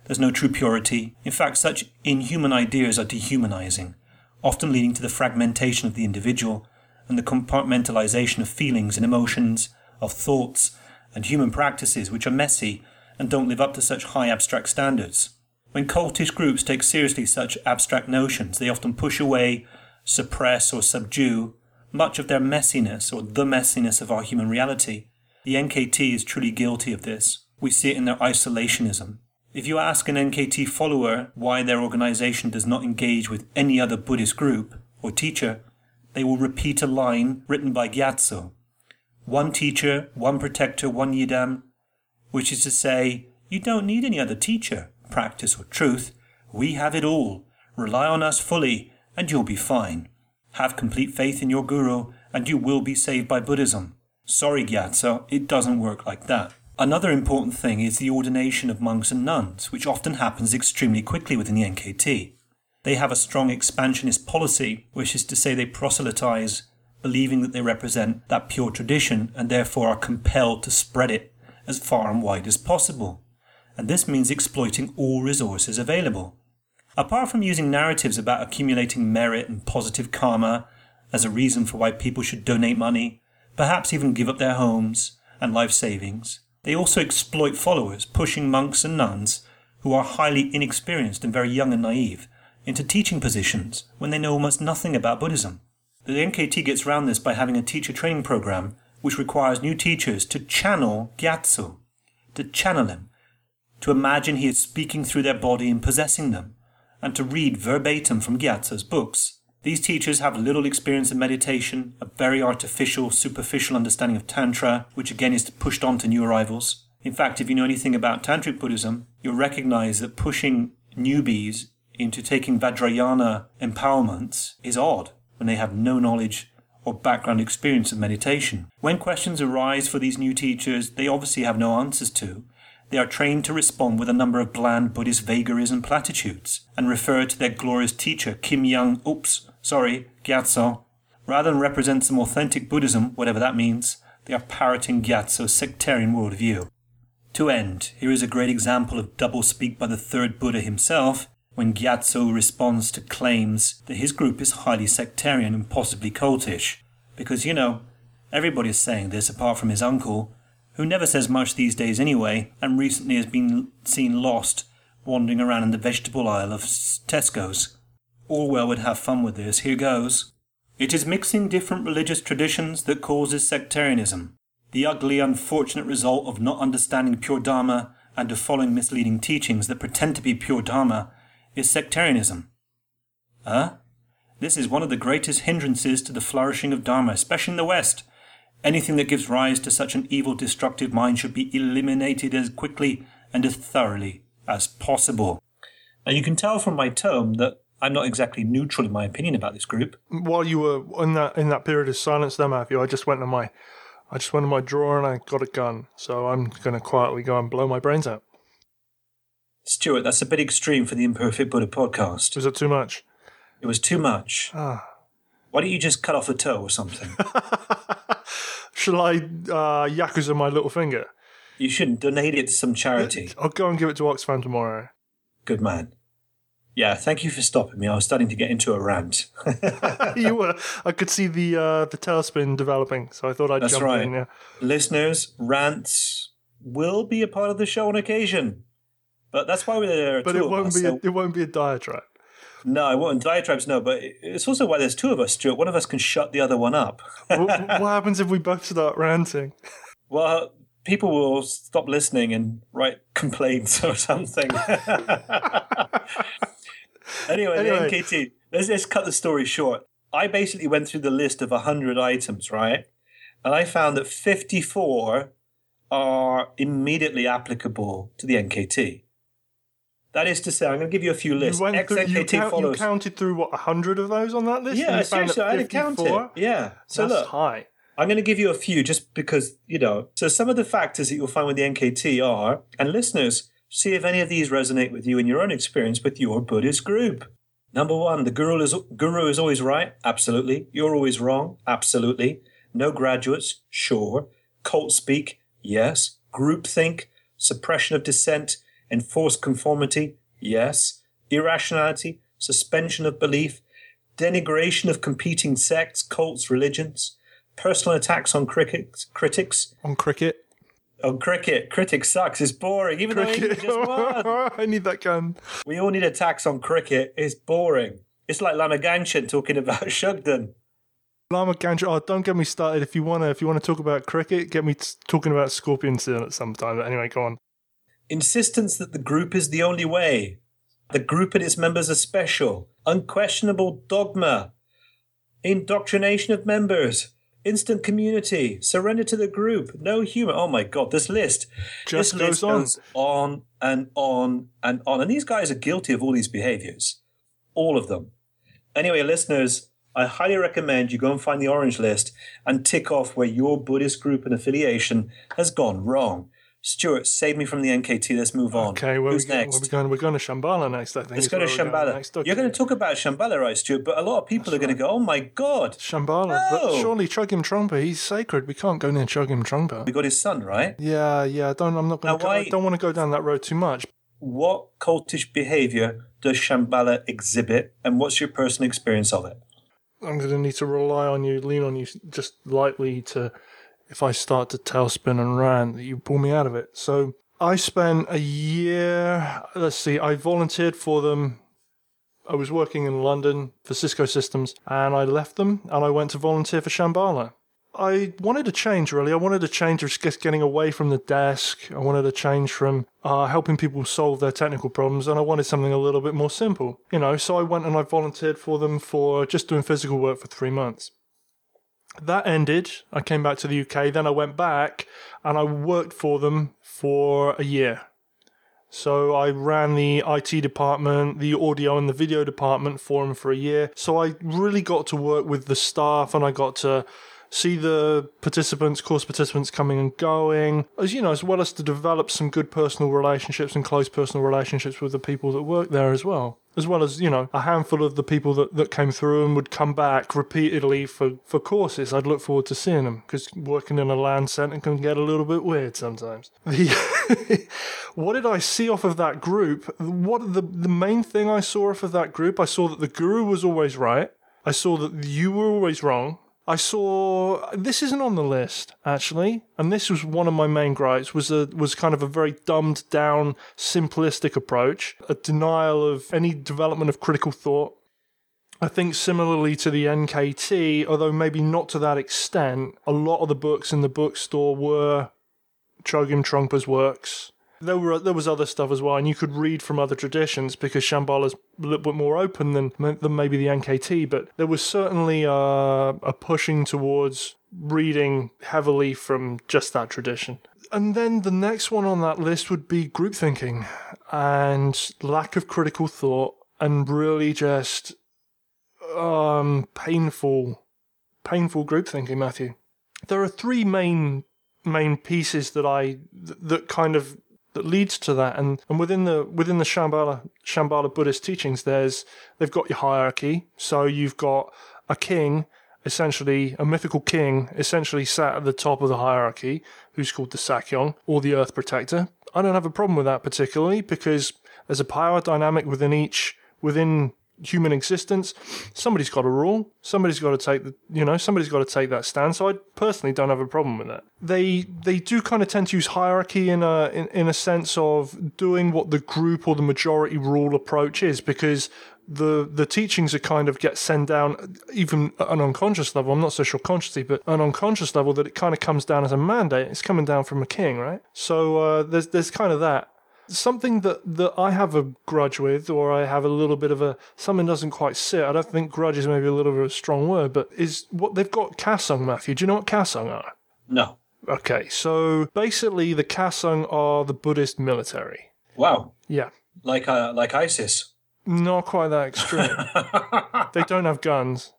There's no true purity. In fact, such inhuman ideas are dehumanizing, often leading to the fragmentation of the individual and the compartmentalization of feelings and emotions, of thoughts and human practices which are messy and don't live up to such high abstract standards. When cultish groups take seriously such abstract notions, they often push away, suppress, or subdue much of their messiness or the messiness of our human reality. The NKT is truly guilty of this. We see it in their isolationism. If you ask an NKT follower why their organization does not engage with any other Buddhist group or teacher, they will repeat a line written by Gyatso. One teacher, one protector, one yidam, which is to say, you don't need any other teacher practice, or truth, we have it all. Rely on us fully, and you'll be fine. Have complete faith in your guru, and you will be saved by Buddhism. Sorry, Gyatso, it doesn't work like that. Another important thing is the ordination of monks and nuns, which often happens extremely quickly within the NKT. They have a strong expansionist policy, which is to say they proselytize, believing that they represent that pure tradition and therefore are compelled to spread it as far and wide as possible. And this means exploiting all resources available. Apart from using narratives about accumulating merit and positive karma as a reason for why people should donate money, perhaps even give up their homes and life savings, they also exploit followers, pushing monks and nuns, who are highly inexperienced and very young and naive, into teaching positions when they know almost nothing about Buddhism. The NKT gets around this by having a teacher training program which requires new teachers to channel Gyatso, to channel him, to imagine he is speaking through their body and possessing them, and to read verbatim from Gyatso's books. These teachers have little experience in meditation, a very artificial, superficial understanding of Tantra, which again is pushed on to new arrivals. In fact, if you know anything about Tantric Buddhism, you'll recognize that pushing newbies into taking Vajrayana empowerments is odd when they have no knowledge or background experience of meditation. When questions arise for these new teachers, they obviously have no answers to, they are trained to respond with a number of bland Buddhist vagaries and platitudes, and refer to their glorious teacher, Kim Young, oops, sorry, Gyatso. Rather than represent some authentic Buddhism, whatever that means, they are parroting Gyatso's sectarian worldview. To end, here is a great example of double speak by the third Buddha himself, when Gyatso responds to claims that his group is highly sectarian and possibly cultish. Because, you know, everybody's saying this apart from his uncle, who never says much these days anyway, and recently has been seen lost wandering around in the vegetable aisle of Tesco's. Orwell would have fun with this. Here goes. It is mixing different religious traditions that causes sectarianism. The ugly, unfortunate result of not understanding pure Dharma and of following misleading teachings that pretend to be pure Dharma is sectarianism. Huh? This is one of the greatest hindrances to the flourishing of Dharma, especially in the West. Anything that gives rise to such an evil, destructive mind should be eliminated as quickly and as thoroughly as possible. Now, you can tell from my tone that I'm not exactly neutral in my opinion about this group. While you were in that in that period of silence, there, Matthew, I just went to my, I just went to my drawer and I got a gun. So I'm going to quietly go and blow my brains out. Stuart, that's a bit extreme for the Imperfect Buddha podcast. Was it too much? It was too much. Ah. Why don't you just cut off a toe or something? Shall I uh, yakuza my little finger? you shouldn't donate it to some charity. I'll go and give it to Oxfam tomorrow. Good man. Yeah, thank you for stopping me. I was starting to get into a rant. you were. I could see the uh, the tailspin developing, so I thought I'd That's jump right. in. Yeah. Listeners, rants will be a part of the show on occasion. But that's why we're there. But it won't us, be. so- A, it won't be a diatribe. No, I won't. Diatribes, no. But it's also why there's two of us, Stuart. One of us can shut the other one up. what, what happens if we both start ranting? Well, people will stop listening and write complaints or something. anyway, Anyway. the NKT. Let's just cut the story short. I basically went through the list of 100 items, right? And I found that 54 are immediately applicable to the NKT. That is to say, I'm going to give you a few lists. You, went through, you, count, you counted through what hundred of those on that list. yeah, seriously, I had to count it. Yeah. So That's look, high. I'm going to give you a few just because, you know. So, some of the factors that you'll find with the NKT are, and listeners, see if any of these resonate with you in your own experience with your Buddhist group. Number one, the guru is, guru is always right. Absolutely. You're always wrong. Absolutely. No graduates. Sure. Cult speak. Yes. Groupthink. Suppression of dissent. Enforced conformity. Yes. Irrationality. Suspension of belief. Denigration of competing sects, cults, religions. Personal attacks on critics. Critics. On cricket. On cricket. Critic sucks. It's boring. Even though England just won. I need that gun. We all need attacks on cricket. It's boring. It's like Lama Gangchen talking about Shugden. Lama Ganja. Oh, don't get me started. If you wanna, if you wanna talk about cricket, get me t- talking about Scorpion Seal at some time. But anyway, go on. Insistence that the group is the only way. The group and its members are special. Unquestionable dogma. Indoctrination of members. Instant community. Surrender to the group. No humor. Oh my god, this list. Just this goes list on. goes on and on and on. And these guys are guilty of all these behaviors. All of them. Anyway, listeners, I highly recommend you go and find the orange list and tick off where your Buddhist group and affiliation has gone wrong. Stuart, save me from the NKT. Let's move on. Okay, where Who's we, next? Where we going? We're going to Shambhala next, I think. Let's go to where we're next. Okay. You're going to talk about Shambhala, right, Stuart? But a lot of people are going to go, oh my God. Shambhala, but oh. surely Chogyam Trungpa, he's sacred. We can't go near Chogyam Trungpa. We got his son, right? Yeah, yeah. I don't. I'm not going Now, to. I why- don't want to go down that road too much. What cultish behavior does Shambhala exhibit, and what's your personal experience of it? I'm going to need to rely on you, lean on you just lightly to, if I start to tailspin and rant, that you pull me out of it. So I spent a year, let's see, I volunteered for them. I was working in London for Cisco Systems and I left them and I went to volunteer for Shambhala. I wanted to change really. I wanted to change of just getting away from the desk. I wanted to change from uh, helping people solve their technical problems, and I wanted something a little bit more simple. You know, so I went and I volunteered for them for just doing physical work for three months. That ended. I came back to the UK. Then I went back and I worked for them for a year. So I ran the IT department, the audio and the video department for them for a year. So I really got to work with the staff and I got to see the participants, course participants coming and going, as you know, as well as to develop some good personal relationships and close personal relationships with the people that work there as well. As well as, you know, a handful of the people that, that came through and would come back repeatedly for, for courses. I'd look forward to seeing them because working in a land centre can get a little bit weird sometimes. The what did I see off of that group? What the the main thing I saw off of that group, I saw that the guru was always right. I saw that you were always wrong. I saw this isn't on the list actually, and this was one of my main gripes was a was kind of a very dumbed down, simplistic approach, a denial of any development of critical thought. I think similarly to the NKT, although maybe not to that extent, a lot of the books in the bookstore were Chogyam Trungpa's works. There were there was other stuff as well, and you could read from other traditions because Shambhala's a little bit more open than than maybe the NKT. But there was certainly a, a pushing towards reading heavily from just that tradition. And then the next one on that list would be group thinking and lack of critical thought, and really just um, painful, painful group thinking. Matthew, there are three main main pieces that I that kind of that leads to that. And, and within the within the Shambhala Shambhala Buddhist teachings there's they've got your hierarchy. So you've got a king essentially a mythical king essentially sat at the top of the hierarchy who's called the Sakyong or the earth protector. I don't have a problem with that particularly because there's a power dynamic within each within human existence. Somebody's got to rule. Somebody's got to take the you know somebody's got to take that stand so i personally don't have a problem with that. They they do kind of tend to use hierarchy in a in, in a sense of doing what the group or the majority rule approach is because the the teachings are kind of get sent down even an unconscious level. I'm not so sure consciously but an unconscious level that it kind of comes down as a mandate. It's coming down from a king right? So uh, there's there's kind of that something that, that I have a grudge with, or I have a little bit of a something doesn't quite sit. I don't think grudge is maybe a little bit of a strong word, but is what they've got Kasung, Matthew. Do you know what Kasung are? No. Okay, so basically the Kasung are the Buddhist military. Wow. Yeah, Like uh, like ISIS. not quite that extreme. they don't have guns.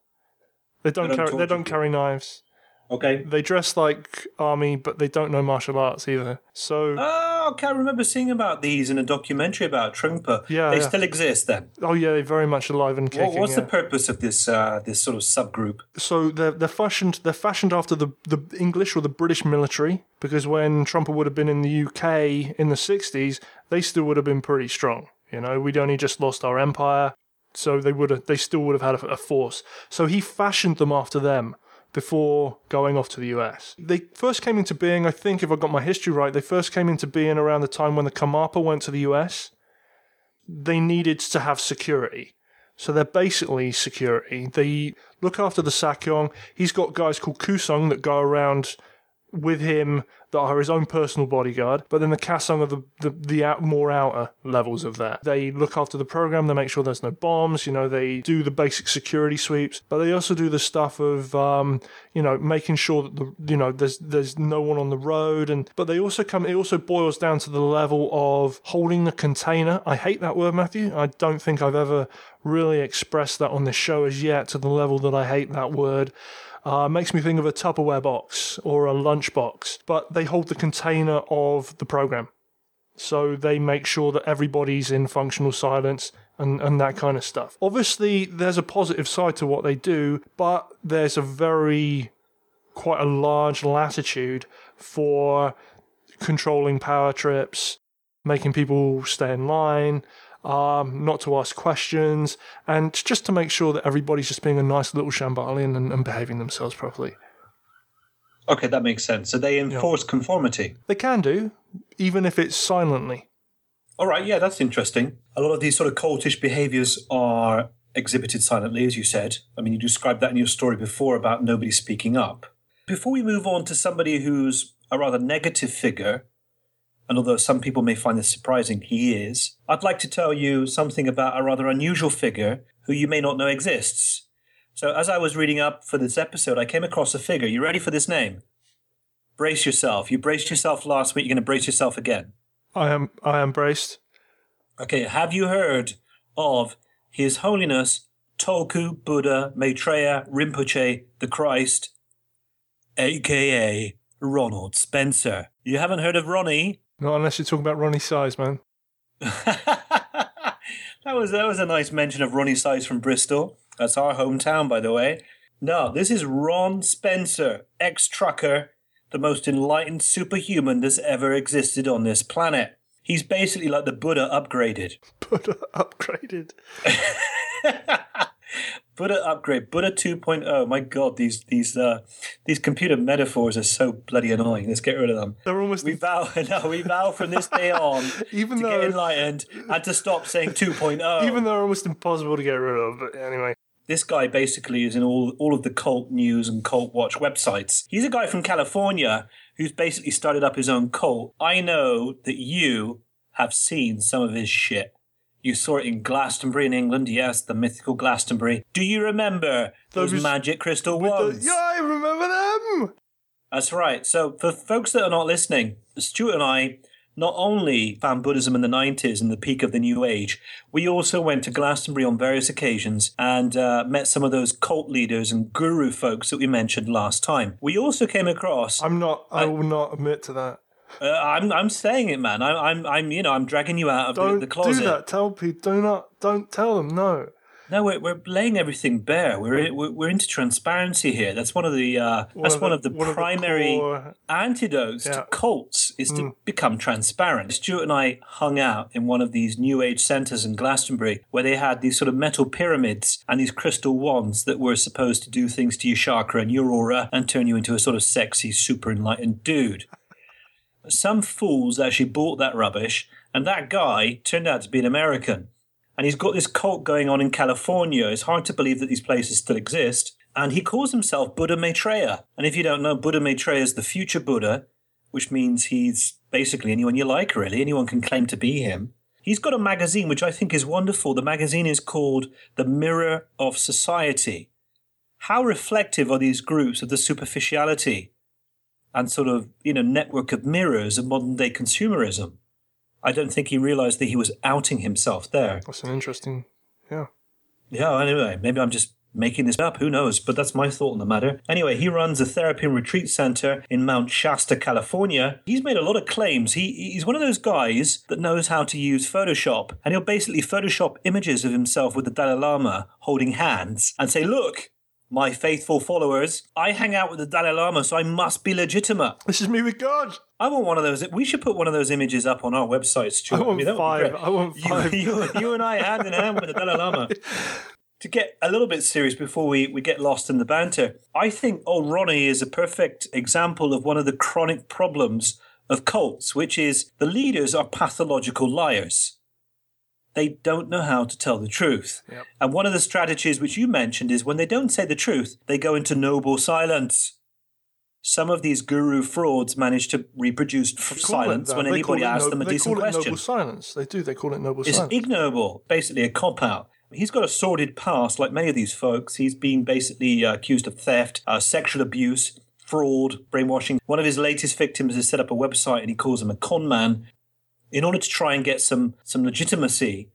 They don't, They don't carry. They don't carry knives. Okay. They dress like army, but they don't know martial arts either. So, Oh, okay. I remember seeing about these in a documentary about Trungpa. Yeah, They yeah. still exist then. oh yeah, they're very much alive and kicking. What, what's yeah. the purpose of this uh, this sort of subgroup? so they're they're fashioned they're fashioned after the the English or the British military because when Trungpa would have been in the UK in the sixties, they still would have been pretty strong. You know, we'd only just lost our empire, so they would have they still would have had a, a force. So he fashioned them after them before going off to the US. They first came into being, I think, if I got my history right, they first came into being around the time when the Karmapa went to the US. They needed to have security. So they're basically security. They look after the Sakyong. He's got guys called Kusung that go around with him that are his own personal bodyguard. But then the Kasung are the, the, the out, more outer levels of that. They look after the program. They make sure there's no bombs. You know, they do the basic security sweeps. But they also do the stuff of, um, you know, making sure that the, you know, there's there's no one on the road. And but they also come. It also boils down to the level of holding the container. I hate that word, Matthew. I don't think I've ever really expressed that on this show as yet to the level that I hate that word. Uh, makes me think of a Tupperware box or a lunch box, but they hold the container of the program. So they make sure that everybody's in functional silence and, and that kind of stuff. Obviously, there's a positive side to what they do, but there's a very, quite a large latitude for controlling power trips, making people stay in line, um, not to ask questions, and just to make sure that everybody's just being a nice little shambalian and, and behaving themselves properly. Okay, that makes sense. So they enforce conformity. They can do, even if it's silently. All right, yeah, that's interesting. A lot of these sort of cultish behaviors are exhibited silently, as you said. I mean, you described that in your story before about nobody speaking up. Before we move on to somebody who's a rather negative figure, and although some people may find this surprising, he is, I'd like to tell you something about a rather unusual figure who you may not know exists. So, as I was reading up for this episode, I came across a figure. You ready for this name? Brace yourself. You braced yourself last week, you're going to brace yourself again. I am I am braced. Okay, have you heard of His Holiness Tulku Buddha Maitreya Rinpoche the Christ, aka Ronald Spencer? You haven't heard of Ronnie? Not unless you're talking about Roni Size, man. that was that was a nice mention of Roni Size from Bristol. That's our hometown, by the way. No, this is Ron Spencer, ex-trucker, the most enlightened superhuman that's ever existed on this planet. He's basically like the Buddha upgraded. Buddha upgraded. Buddha upgrade, Buddha 2.0. My God, these these uh, these computer metaphors are so bloody annoying. Let's get rid of them. They're almost We vow, no, we vow from this day on even to though get enlightened and to stop saying 2.0. even though they're almost impossible to get rid of. But anyway, this guy basically is in all all of the cult news and cult watch websites. He's a guy from California who's basically started up his own cult. I know that you have seen some of his shit. You saw it in Glastonbury in England, yes, the mythical Glastonbury. Do you remember those, Those- magic crystal With the- yeah, I remember them. That's right. So, for folks that are not listening, Stuart and I not only found Buddhism in the 90s and the peak of the New Age, we also went to Glastonbury on various occasions and uh, met some of those cult leaders and guru folks that we mentioned last time. We also came across. I'm not. I, I- will not admit to that. Uh, I'm I'm saying it, man. I'm I'm I'm you know I'm dragging you out of the, Don't the closet. do that. Tell people. Do not. Don't tell them. No. No, we're, we're laying everything bare. We're, we're we're into transparency here. That's one of the uh, that's one of the, one primary core- antidotes Yeah. to cults is to become transparent. Stuart and I hung out in one of these New Age centers in Glastonbury where they had these sort of metal pyramids and these crystal wands that were supposed to do things to your chakra and your aura and turn you into a sort of sexy, super enlightened dude. Some fools actually bought that rubbish, and that guy turned out to be an American. And he's got this cult going on in California. It's hard to believe that these places still exist. And he calls himself Buddha Maitreya. And if you don't know, Buddha Maitreya is the future Buddha, which means he's basically anyone you like, really. Anyone can claim to be him. He's got a magazine which I think is wonderful. The magazine is called The Mirror of Society. How reflective are these groups of the superficiality and sort of, you know, network of mirrors of modern day consumerism? I don't think he realized that he was outing himself there. That's an interesting. Yeah. Yeah, anyway, maybe I'm just making this up. Who knows? But that's my thought on the matter. Anyway, he runs a therapy and retreat center in Mount Shasta, California. He's made a lot of claims. He he's one of those guys that knows how to use Photoshop, and he'll basically Photoshop images of himself with the Dalai Lama holding hands and say, "Look." My faithful followers, I hang out with the Dalai Lama, so I must be legitimate. This is me with God. I want one of those. We should put one of those images up on our website, Stuart. I want mean, would be five. I want You- You, you and I hand in hand with the Dalai Lama. To get a little bit serious before we, we get lost in the banter, I think old Ronnie is a perfect example of one of the chronic problems of cults, which is the leaders are pathological liars. They don't know how to tell the truth. Yep. And one of the strategies which you mentioned is when they don't say the truth, they go into noble silence. Some of these guru frauds manage to reproduce f- Call it silence when They anybody asks no- them a decent question. they call it noble silence. They do. They call it noble It's silence. It's ignoble, basically a cop out. He's got a sordid past, like many of these folks. He's been basically uh, accused of theft, uh, sexual abuse, fraud, brainwashing. One of his latest victims has set up a website and he calls him a con man. In order to try and get some, some legitimacy,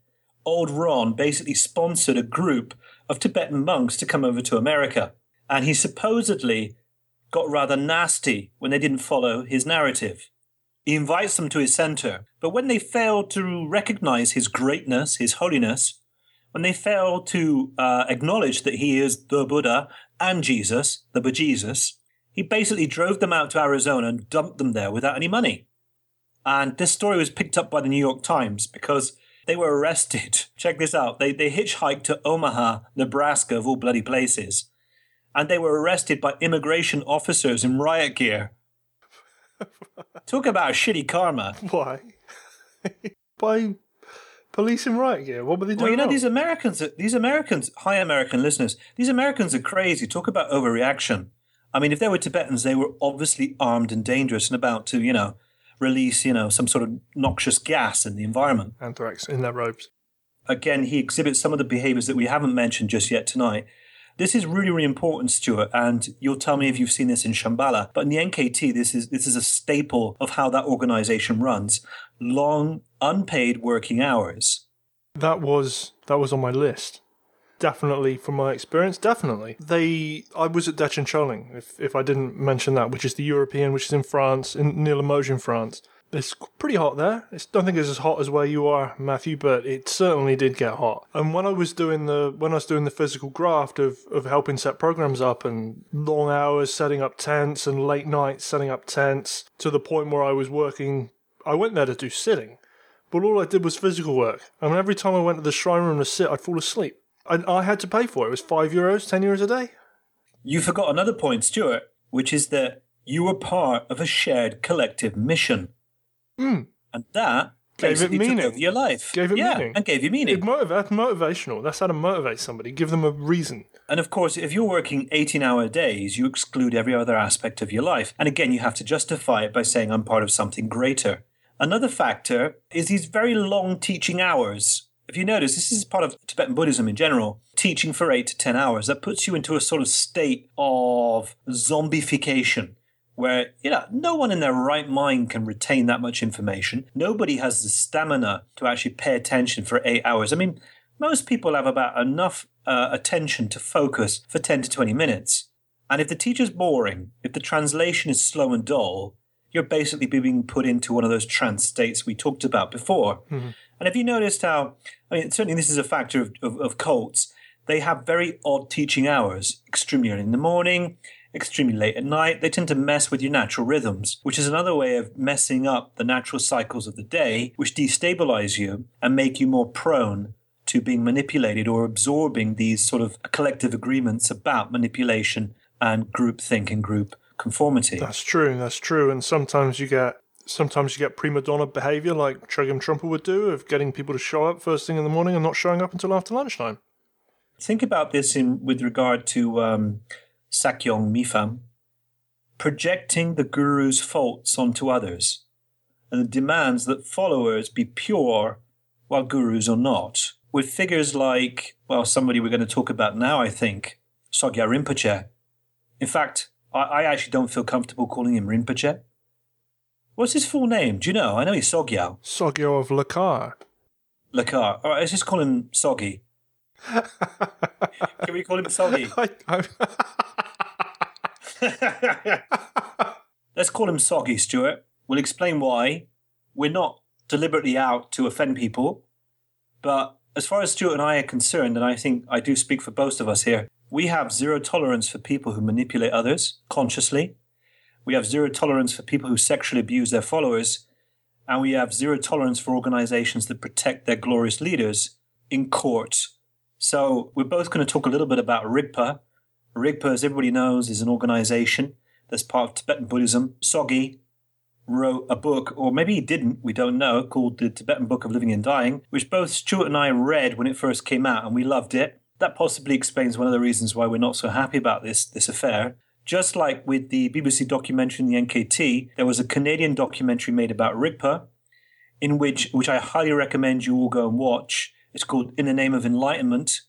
old Ron basically sponsored a group of Tibetan monks to come over to America. And he supposedly got rather nasty when they didn't follow his narrative. He invites them to his center, but when they fail to recognize his greatness, his holiness, when they fail to uh, acknowledge that he is the Buddha and Jesus, the bejesus, he basically drove them out to Arizona and dumped them there without any money. And this story was picked up by the New York Times because they were arrested. Check this out. They, they hitchhiked to Omaha, Nebraska, of all bloody places. And they were arrested by immigration officers in riot gear. Talk about shitty karma. Why? By police in riot gear. What were they doing? Well, you know, wrong? these Americans, these Americans, hi, American listeners, these Americans are crazy. Talk about overreaction. I mean, if they were Tibetans, they were obviously armed and dangerous and about to, you know, release, you know, some sort of noxious gas in the environment. Anthrax in their robes. Again, he exhibits some of the behaviors that we haven't mentioned just yet tonight. This is really, really important, Stuart, and you'll tell me if you've seen this in Shambhala. But in the NKT, this is this is a staple of how that organization runs. Long, unpaid working hours. That was that was on my list. Definitely, from my experience, definitely. They, I was at Dechen Choling, if if I didn't mention that, which is the European, which is in France, in near Limoges, in France. It's pretty hot there. I don't think it's as hot as where you are, Matthew, but it certainly did get hot. And when I was doing the when I was doing the physical graft of of helping set programs up and long hours setting up tents and late nights setting up tents to the point where I was working. I went there to do sitting, but all I did was physical work. I mean, every time I went to the shrine room to sit, I'd fall asleep. And I had to pay for it. It was five euros, ten euros a day. You forgot another point, Stuart, which is that you were part of a shared collective mission. Mm. And that Gave it meaning. took over your life. Gave it yeah, meaning. and gave you It meaning. motiv- that's motivational. That's how to motivate somebody. Give them a reason. And of course, if you're working 18 hour days, you exclude every other aspect of your life. And again, you have to justify it by saying, I'm part of something greater. Another factor is these very long teaching hours. If you notice, this is part of Tibetan Buddhism in general. Teaching for eight to 10 hours, that puts you into a sort of state of zombification where, you know, no one in their right mind can retain that much information. Nobody has the stamina to actually pay attention for eight hours. I mean, most people have about enough uh, attention to focus for 10 to 20 minutes. And if the teacher's boring, if the translation is slow and dull, you're basically being put into one of those trance states we talked about before. And have you noticed how, I mean, certainly this is a factor of, of, of cults, they have very odd teaching hours, extremely early in the morning, extremely late at night. They tend to mess with your natural rhythms, which is another way of messing up the natural cycles of the day, which destabilize you and make you more prone to being manipulated or absorbing these sort of collective agreements about manipulation and group think and group conformity. That's true. That's true. And sometimes you get sometimes you get prima donna behavior, like Chogyam Trungpa would do, of getting people to show up first thing in the morning and not showing up until after lunchtime. Think about this in with regard to um, Sakyong Mipham, projecting the guru's faults onto others, and the demands that followers be pure while gurus are not. With figures like, well, somebody we're going to talk about now, I think, Sogyal Rinpoche. In fact, I, I actually don't feel comfortable calling him Rinpoche. What's his full name? Do you know? I know he's Sogyal. Sogyal of Lakar. Lakar. All right, let's just call him Soggy. Can we call him Soggy? I, Let's call him Soggy, Stuart. We'll explain why. We're not deliberately out to offend people, but as far as Stuart and I are concerned, and I think I do speak for both of us here, we have zero tolerance for people who manipulate others consciously. We have zero tolerance for people who sexually abuse their followers. And we have zero tolerance for organizations that protect their glorious leaders in court. So we're both going to talk a little bit about Rigpa. Rigpa, as everybody knows, is an organization that's part of Tibetan Buddhism. Sogi wrote a book, or maybe he didn't, we don't know, called The Tibetan Book of Living and Dying, which both Stuart and I read when it first came out, and we loved it. That possibly explains one of the reasons why we're not so happy about this, this affair. Just like with the BBC documentary in the NKT, there was a Canadian documentary made about Rigpa, in which which I highly recommend you all go and watch. It's called In the Name of Enlightenment.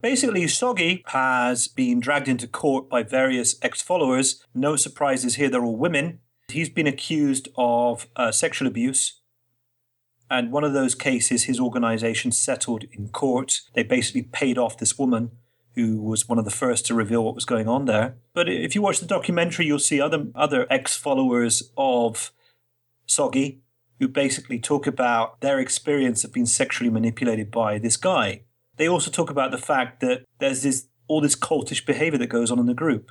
Basically, Soggy has been dragged into court by various ex-followers. No surprises here; they're all women. He's been accused of uh, sexual abuse, and one of those cases, his organization settled in court. They basically paid off this woman who was one of the first to reveal what was going on there. But if you watch the documentary, you'll see other other ex followers of Soggy who basically talk about their experience of being sexually manipulated by this guy. They also talk about the fact that there's this all this cultish behavior that goes on in the group.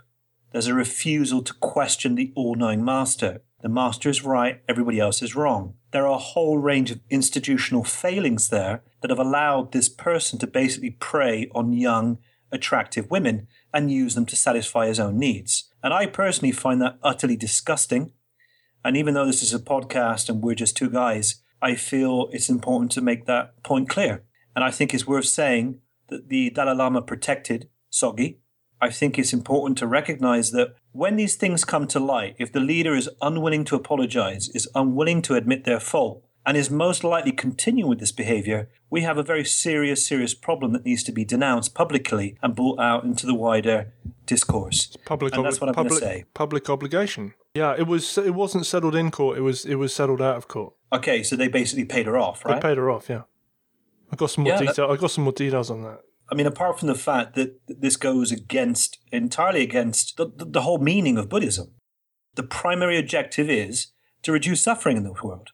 There's a refusal to question the all-knowing master. The master is right, everybody else is wrong. There are a whole range of institutional failings there that have allowed this person to basically prey on young, attractive women and use them to satisfy his own needs. And I personally find that utterly disgusting. And even though this is a podcast and we're just two guys, I feel it's important to make that point clear. And I think it's worth saying that the Dalai Lama protected Soggy. I think it's important to recognize that when these things come to light, if the leader is unwilling to apologize, is unwilling to admit their fault, and is most likely continuing with this behavior, we have a very serious, serious problem that needs to be denounced publicly and brought out into the wider discourse. It's public, and that's what I'm going to say. public obligation. Yeah, it was. It wasn't settled in court. It was. It was settled out of court. Okay, so they basically paid her off, right? They paid her off. Yeah, I got some more Yeah, that- I got some more details on that. I mean, apart from the fact that this goes against, entirely against the, the, the whole meaning of Buddhism, the primary objective is to reduce suffering in the world.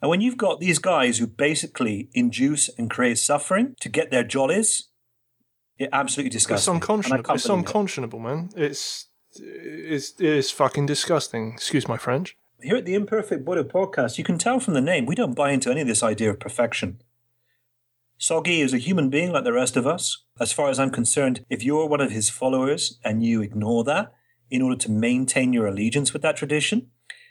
And when you've got these guys who basically induce and create suffering to get their jollies, it absolutely It's disgusting. And unconscionable. It's believe it. unconscionable, man. It's it's it is fucking disgusting. Excuse my French. Here at the Imperfect Buddha podcast, you can tell from the name, we don't buy into any of this idea of perfection. Soggy is a human being like the rest of us. As far as I'm concerned, if you're one of his followers and you ignore that in order to maintain your allegiance with that tradition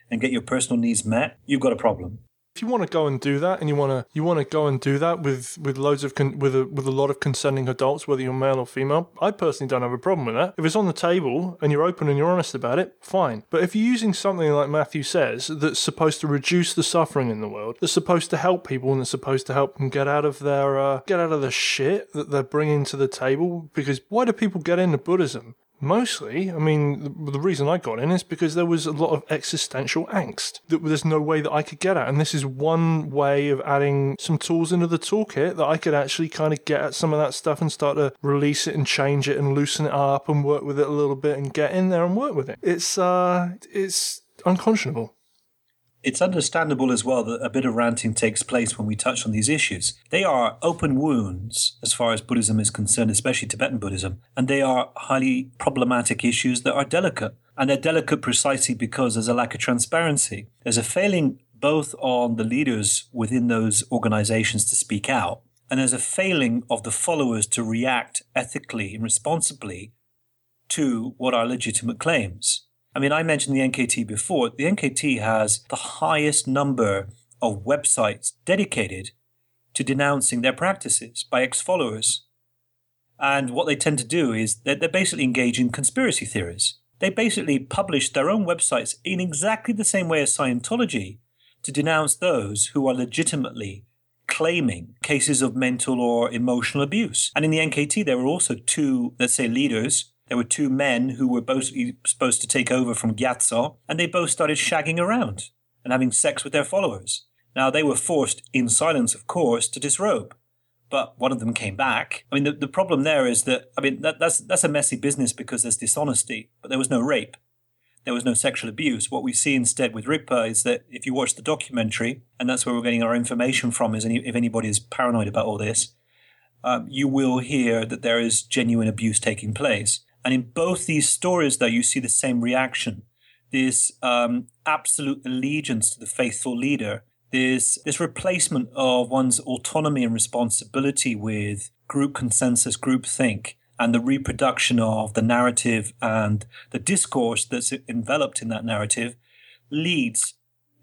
and get your personal needs met, you've got a problem. If you want to go and do that, and you want to you want to go and do that with with loads of con- with a with a lot of consenting adults, whether you're male or female, I personally don't have a problem with that. If it's on the table and you're open and you're honest about it, fine. But if you're using something like Matthew says that's supposed to reduce the suffering in the world, that's supposed to help people and that's supposed to help them get out of their uh, get out of the shit that they're bringing to the table, because why do people get into Buddhism? Mostly, I mean, the, reason I got in is because there was a lot of existential angst that there's no way that I could get at. And this is one way of adding some tools into the toolkit that I could actually kind of get at some of that stuff and start to release it and change it and loosen it up and work with it a little bit and get in there and work with it. It's, uh, it's unconscionable. It's understandable as well that a bit of ranting takes place when we touch on these issues. They are open wounds as far as Buddhism is concerned, especially Tibetan Buddhism, and they are highly problematic issues that are delicate. And they're delicate precisely because there's a lack of transparency. There's a failing both on the leaders within those organizations to speak out, and there's a failing of the followers to react ethically and responsibly to what are legitimate claims. I mean, I mentioned the NKT before. The NKT has the highest number of websites dedicated to denouncing their practices by ex followers. And what they tend to do is that they're basically engaged in conspiracy theories. They basically publish their own websites in exactly the same way as Scientology to denounce those who are legitimately claiming cases of mental or emotional abuse. And in the NKT, there were also two, let's say, leaders. There were two men who were both supposed to take over from Gyatso, and they both started shagging around and having sex with their followers. Now, they were forced, in silence, of course, to disrobe. But one of them came back. I mean, the, the problem there is that, I mean, that, that's, that's a messy business because there's dishonesty, but there was no rape. There was no sexual abuse. What we see instead with Rigpa is that if you watch the documentary, and that's where we're getting our information from, is any, if anybody is paranoid about all this, um, you will hear that there is genuine abuse taking place. And in both these stories, though, you see the same reaction. This um, absolute allegiance to the faithful leader, this, this replacement of one's autonomy and responsibility with group consensus, group think, and the reproduction of the narrative and the discourse that's enveloped in that narrative leads,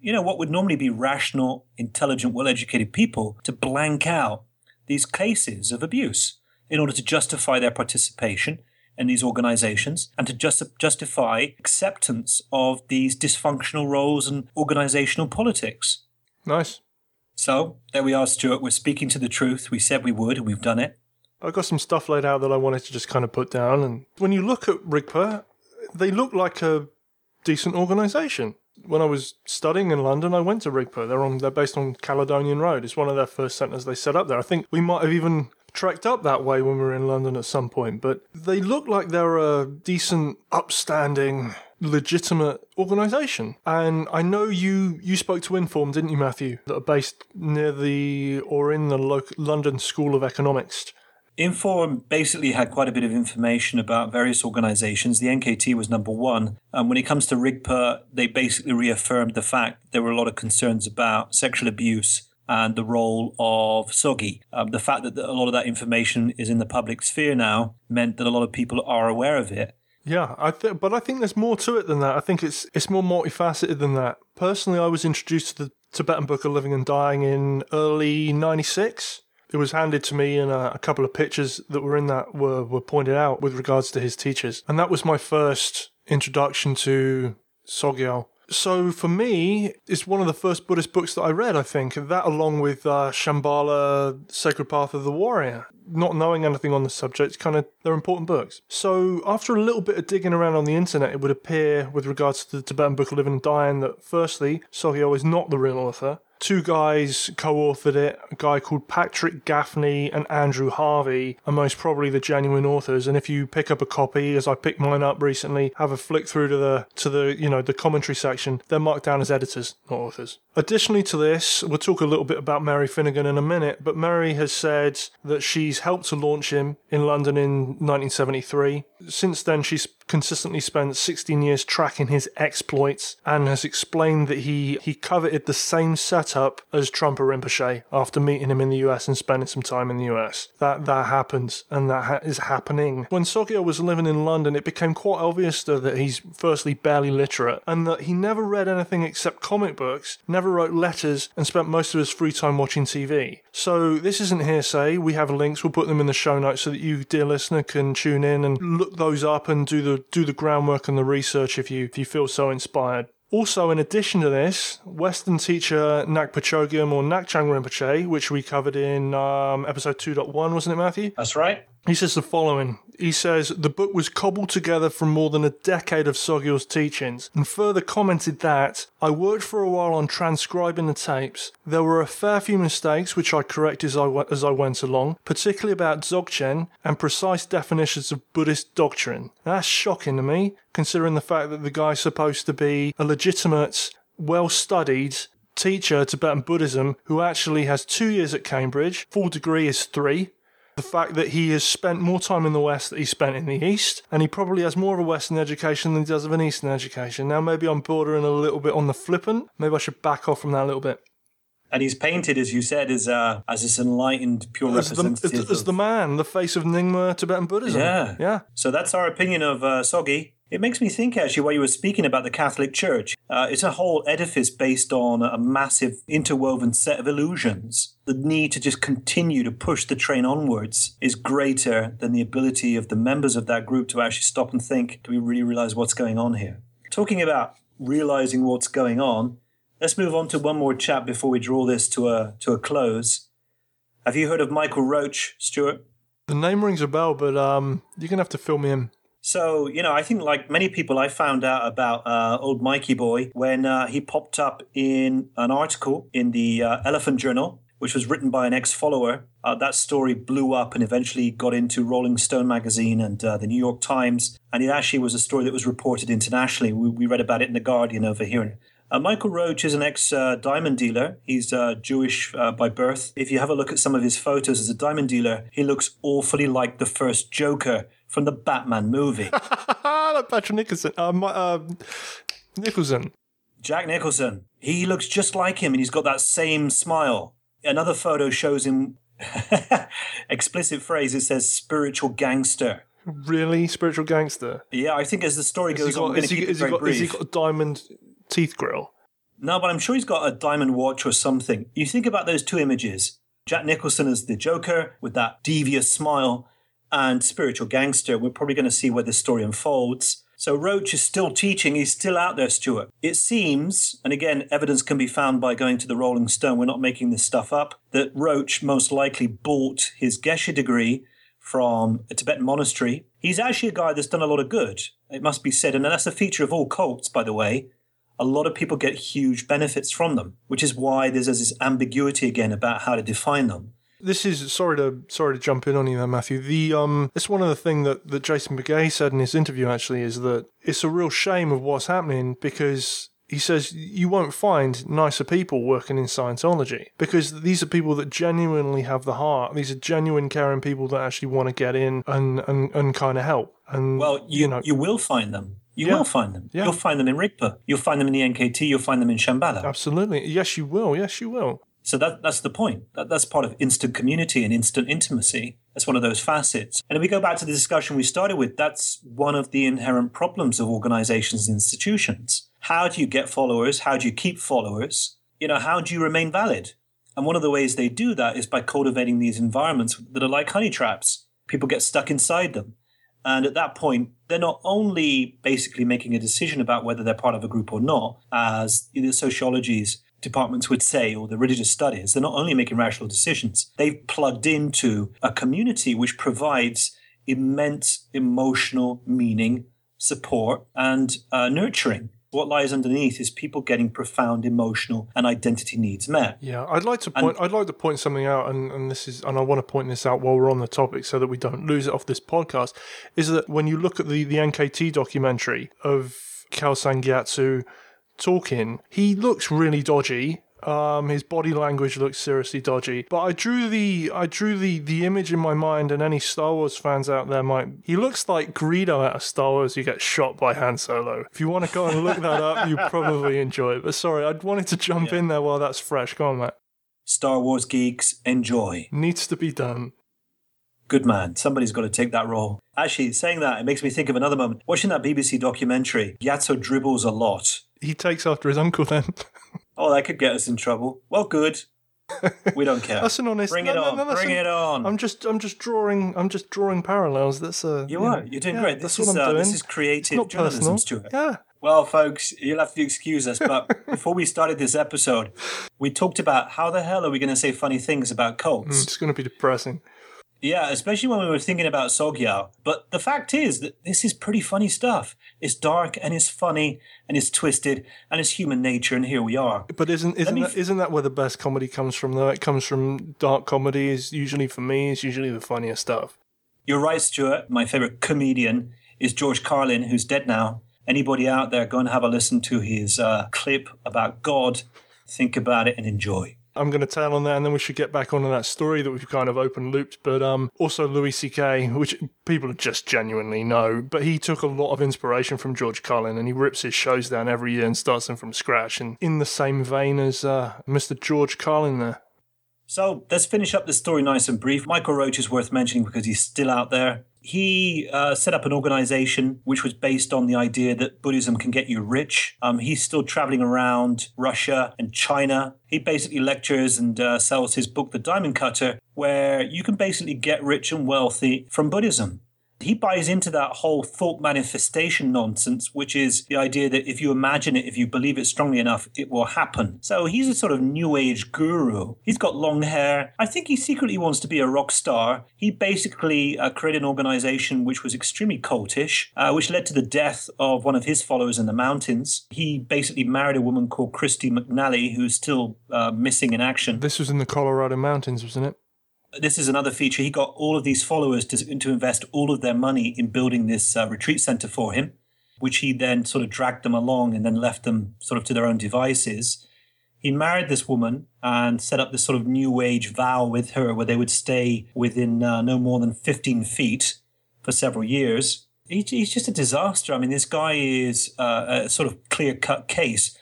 you know, what would normally be rational, intelligent, well educated people to blank out these cases of abuse in order to justify their participation in these organizations and to just, justify acceptance of these dysfunctional roles and organizational politics. Nice. So there we are, Stuart. We're speaking to the truth. We said we would, and we've done it. I've got some stuff laid out that I wanted to just kind of put down. And when you look at Rigpa, they look like a decent organisation. When I was studying in London, I went to Rigpa. They're on. They're based on Caledonian Road. It's one of their first centres they set up there. I think we might have even trekked up that way when we were in London at some point, but they look like they're a decent, upstanding, legitimate organisation. And I know you you spoke to Inform, didn't you, Matthew? That are based near the or in the local London School of Economics. Inform basically had quite a bit of information about various organizations. The NKT was number one. Um, when it comes to RIGPA, they basically reaffirmed the fact there were a lot of concerns about sexual abuse and the role of SOGI. Um, the fact that a lot of that information is in the public sphere now meant that a lot of people are aware of it. Yeah, I think, but I think there's more to it than that. I think it's it's more multifaceted than that. Personally, I was introduced to the Tibetan Book of Living and Dying in early '96. It was handed to me, and a, a, couple of pictures that were in that were were pointed out with regards to his teachers, and that was my first introduction to Sogyal. So for me, it's one of the first Buddhist books that I read. I think that, along with uh, Shambhala, Sacred Path of the Warrior, not knowing anything on the subject, kind of they're important books. So after a little bit of digging around on the internet, it would appear with regards to the Tibetan Book of Living and Dying that firstly, Sogyal is not the real author. Two guys co authored it. A guy called Patrick Gaffney and Andrew Harvey are most probably the genuine authors. And if you pick up a copy, as I picked mine up recently, have a flick through to the to the you know the commentary section, they're marked down as editors, not authors. Additionally to this, we'll talk a little bit about Mary Finnegan in a minute, but Mary has said that she's helped to launch him in London in 1973. Since then, she's consistently spent 16 years tracking his exploits and has explained that he, he coveted the same setup as Trungpa Rinpoche after meeting him in the US and spending some time in the US. That that happens and that ha- is happening. When Sogyal was living in London, it became quite obvious though that he's firstly barely literate and that he never read anything except comic books, never wrote letters, and spent most of his free time watching TV. So this isn't hearsay. We have links. We'll put them in the show notes so that you, dear listener, can tune in and look those up and do the do the groundwork and the research if you if you feel so inspired. Also, in addition to this, Western teacher Ngakpa Chögyam or Ngak'chang Rinpoche, which we covered in um, episode 2.1, wasn't it, Matthew? That's right. He says the following. He says the book was cobbled together from more than a decade of Sogyal's teachings, and further commented that I worked for a while on transcribing the tapes. There were a fair few mistakes which I corrected as I, w- as I went along, particularly about Dzogchen and precise definitions of Buddhist doctrine. That's shocking to me, considering the fact that the guy's supposed to be a legitimate, well studied teacher of Tibetan Buddhism who actually has two years at Cambridge, full degree is three, the fact that he has spent more time in the West than he spent in the East, and he probably has more of a Western education than he does of an Eastern education. Now, maybe I'm bordering a little bit on the flippant. Maybe I should back off from that a little bit. And he's painted, as you said, as uh, as this enlightened, pure as representative. The, as, as, the man, the face of Nyingma Tibetan Buddhism. Yeah. Yeah. So that's our opinion of uh, Sogi. It makes me think, actually, while you were speaking about the Catholic Church, uh, it's a whole edifice based on a massive interwoven set of illusions. The need to just continue to push the train onwards is greater than the ability of the members of that group to actually stop and think, do we really realize what's going on here? Talking about realizing what's going on, let's move on to one more chat before we draw this to a, to a close. Have you heard of Michael Roach, Stuart? The name rings a bell, but um, you're going to have to fill me in. So, you know, I think like many people, I found out about uh, old Mikey Boy when uh, he popped up in an article in the uh, Elephant Journal, which was written by an ex follower. Uh, that story blew up and eventually got into Rolling Stone magazine and uh, the New York Times. And it actually was a story that was reported internationally. We, we read about it in The Guardian over here. Uh, Michael Roach is an ex diamond dealer. He's Jewish by birth. If you have a look at some of his photos as a diamond dealer, he looks awfully like the first Joker from the Batman movie. Like Patrick Nicholson. Um, uh, Nicholson. Jack Nicholson. He looks just like him and he's got that same smile. Another photo shows him, explicit phrase, it says spiritual gangster. Really? Spiritual gangster? Yeah, I think as the story Has goes got, on, has he, got, has he got a diamond teeth grill? No, but I'm sure he's got a diamond watch or something. You think about those two images Jack Nicholson as the Joker with that devious smile, and spiritual gangster. We're probably going to see where this story unfolds. So Roach is still teaching, he's still out there, Stuart. It seems, and again, evidence can be found by going to the Rolling Stone, we're not making this stuff up, that Roach most likely bought his Geshe degree from a Tibetan monastery. He's actually a guy that's done a lot of good, it must be said, and that's a feature of all cults, by the way. A lot of people get huge benefits from them, which is why there's this ambiguity again about how to define them. This is sorry to sorry to jump in on you there, Matthew. The um, it's one of the thing that that Jason Beghe said in his interview actually is that it's a real shame of what's happening because he says you won't find nicer people working in Scientology because these are people that genuinely have the heart. These are genuine, caring people that actually want to get in and and, and kind of help. And Well, you, you know, you will find them. You Yeah. will find them. Yeah. You'll find them in Rigpa. You'll find them in the NKT. You'll find them in Shambhala. absolutely, yes, you will. Yes, you will. So that that's the point. That, that's part of instant community and instant intimacy. That's one of those facets. And if we go back to the discussion we started with, that's one of the inherent problems of organizations and institutions. How do you get followers? How do you keep followers? You know, how do you remain valid? And one of the ways they do that is by cultivating these environments that are like honey traps. People get stuck inside them. And at that point, they're not only basically making a decision about whether they're part of a group or not, as the sociology's departments would say, or the religious studies, they're not only making rational decisions, they've plugged into a community which provides immense emotional meaning, support, and uh, nurturing. What lies underneath is people getting profound emotional and identity needs met. Yeah, I'd like to point. I'd like to point something out, and, and this is, and I want to point this out while we're on the topic, so that we don't lose it off this podcast. Is that when you look at the the NKT documentary of Kelsang Gyatso talking, he looks really dodgy. Um, his body language looks seriously dodgy. But I drew the I drew the the image in my mind, and any Star Wars fans out there might. He looks like Greedo out of Star Wars. who gets shot by Han Solo. If you want to go and look that up, you probably enjoy it. But sorry, I wanted to jump in there while that's fresh. Go on, Matt. Star Wars geeks, enjoy. Needs to be done. Good man. Somebody's got to take that role. Actually, saying that, it makes me think of another moment. Watching that BBC documentary, Gyatso dribbles a lot. He takes after his uncle then. Oh, that could get us in trouble. Well, good. We don't care. That's an honest. Bring no, it on. no, that's Bring an- it on. I'm just, I'm just drawing, I'm just drawing parallels. That's a. you know, are. You're doing yeah, great. That's This what is, I'm uh, doing. this is creative not journalism. Stuart. Yeah. Well, folks, you'll have to excuse us, but before we started this episode, we talked about how the hell are we going to say funny things about cults? It's going to be depressing. Yeah, especially when we were thinking about Sogyal. But the fact is that this is pretty funny stuff. It's dark and it's funny and it's twisted and it's human nature, and here we are. But isn't isn't that, f- isn't that where the best comedy comes from? Though it comes from dark comedy. Is usually for me is usually the funniest stuff. You're right, Stuart. My favorite comedian is George Carlin, who's dead now. Anybody out there, go and have a listen to his uh, clip about God. Think about it and enjoy. I'm going to tail on that, and then we should get back onto that story that we've kind of open looped. But um, also Louis C.K., which people just genuinely know, but he took a lot of inspiration from George Carlin, and he rips his shows down every year and starts them from scratch. And in the same vein as uh, Mr. George Carlin, there. So let's finish up this story nice and brief. Michael Roach is worth mentioning because he's still out there. He uh, set up an organization which was based on the idea that Buddhism can get you rich. Um, he's still traveling around Russia and China. He basically lectures and uh, sells his book, The Diamond Cutter, where you can basically get rich and wealthy from Buddhism. He buys into that whole thought manifestation nonsense, which is the idea that if you imagine it, if you believe it strongly enough, it will happen. So he's a sort of new age guru. He's got long hair. I think he secretly wants to be a rock star. He basically uh, created an organization which was extremely cultish, uh, which led to the death of one of his followers in the mountains. He basically married a woman called Christie McNally, who's still uh, missing in action This was in the Colorado mountains, wasn't it? This is another feature. He got all of these followers to, to invest all of their money in building this uh, retreat center for him, which he then sort of dragged them along and then left them sort of to their own devices. He married this woman and set up this sort of new age vow with her where they would stay within uh, no more than 15 feet for several years. He, he's just a disaster. I mean, this guy is uh, a sort of clear cut case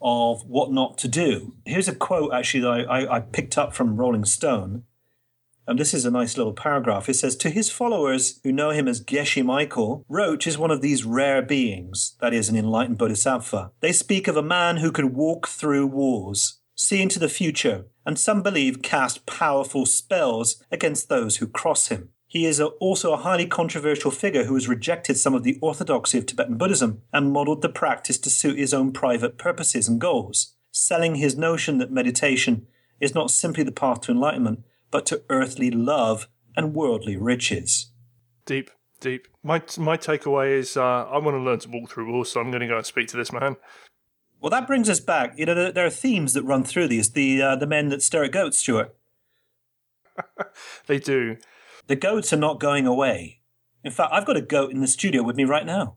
of what not to do. Here's a quote actually that I, I, I picked up from Rolling Stone. And this is a nice little paragraph. It says, To his followers who know him as Geshe Michael, Roach is one of these rare beings, that is, an enlightened bodhisattva. They speak of a man who could walk through walls, see into the future, and some believe cast powerful spells against those who cross him. He is a, also a highly controversial figure who has rejected some of the orthodoxy of Tibetan Buddhism and modeled the practice to suit his own private purposes and goals, selling his notion that meditation is not simply the path to enlightenment, but to earthly love and worldly riches. Deep, deep. My my takeaway is uh, I want to learn to walk through walls, so I'm going to go and speak to this man. Well, that brings us back. You know, there, there are themes that run through these. The uh, the men that stare at goats, Stuart. they do. The goats are not going away. In fact, I've got a goat in the studio with me right now.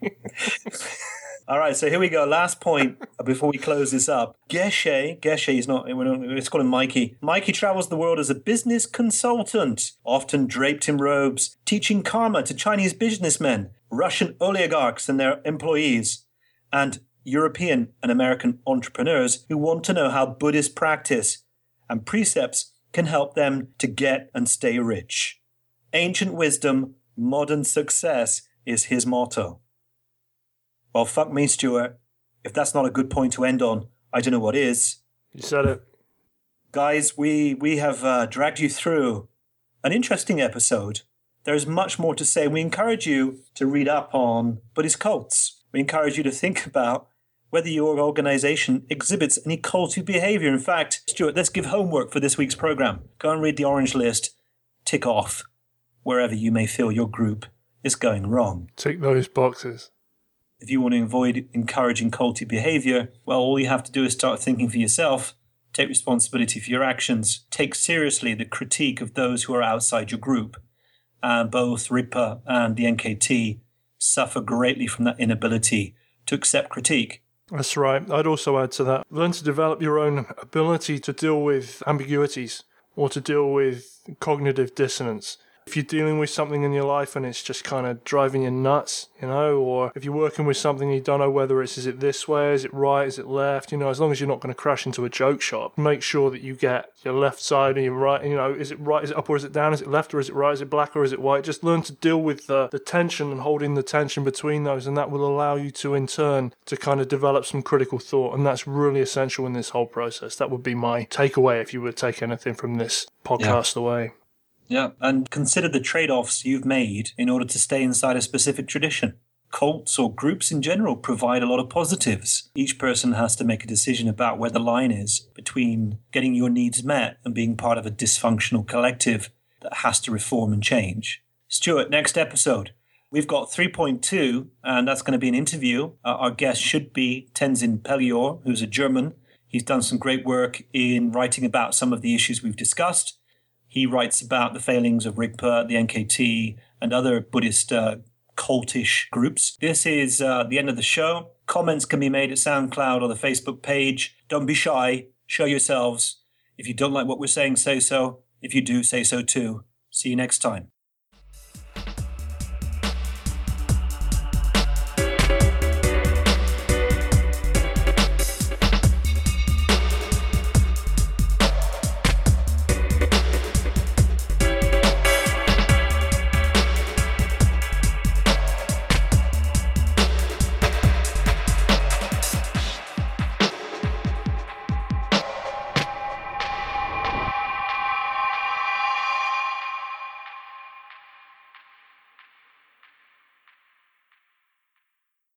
All right, so here we go. Last point before we close this up. Geshe, Geshe is not, let's call him Mikey. Mikey travels the world as a business consultant, often draped in robes, teaching karma to Chinese businessmen, Russian oligarchs and their employees, and European and American entrepreneurs who want to know how Buddhist practice and precepts can help them to get and stay rich. Ancient wisdom, modern success is his motto. Well, fuck me, Stuart. If that's not a good point to end on, I don't know what is. You said it. Guys, we, we have uh, dragged you through an interesting episode. There is much more to say. We encourage you to read up on Buddhist cults. We encourage you to think about whether your organization exhibits any culty behavior. In fact, Stuart, let's give homework for this week's program. Go and read the orange list, tick off wherever you may feel your group is going wrong. Tick those boxes if you want to avoid encouraging culty behavior, well, all you have to do is start thinking for yourself, take responsibility for your actions, take seriously the critique of those who are outside your group. And both Rigpa and the NKT suffer greatly from that inability to accept critique. That's right. I'd also add to that learn to develop your own ability to deal with ambiguities or to deal with cognitive dissonance if you're dealing with something in your life and it's just kind of driving you nuts, you know, or if you're working with something you don't know whether it's is it this way, is it right, is it left, you know, as long as you're not going to crash into a joke shop, make sure that you get your left side and your right, you know, is it right, is it up or is it down, is it left or is it right, is it black or is it white? Just learn to deal with the, the tension and holding the tension between those, and that will allow you to, in turn, to kind of develop some critical thought, and that's really essential in this whole process. That would be my takeaway if you would take anything from this podcast yeah. away. Yeah, and consider the trade offs you've made in order to stay inside a specific tradition. Cults or groups in general provide a lot of positives. Each person has to make a decision about where the line is between getting your needs met and being part of a dysfunctional collective that has to reform and change. Stuart, next episode. We've got 3.2, and that's going to be an interview. Uh, our guest should be Tenzin Peljor, who's a German. He's done some great work in writing about some of the issues we've discussed. He writes about the failings of Rigpa, the NKT, and other Buddhist uh, cultish groups. This is uh, the end of the show. Comments can be made at SoundCloud or the Facebook page. Don't be shy. Show yourselves. If you don't like what we're saying, say so. If you do, say so too. See you next time.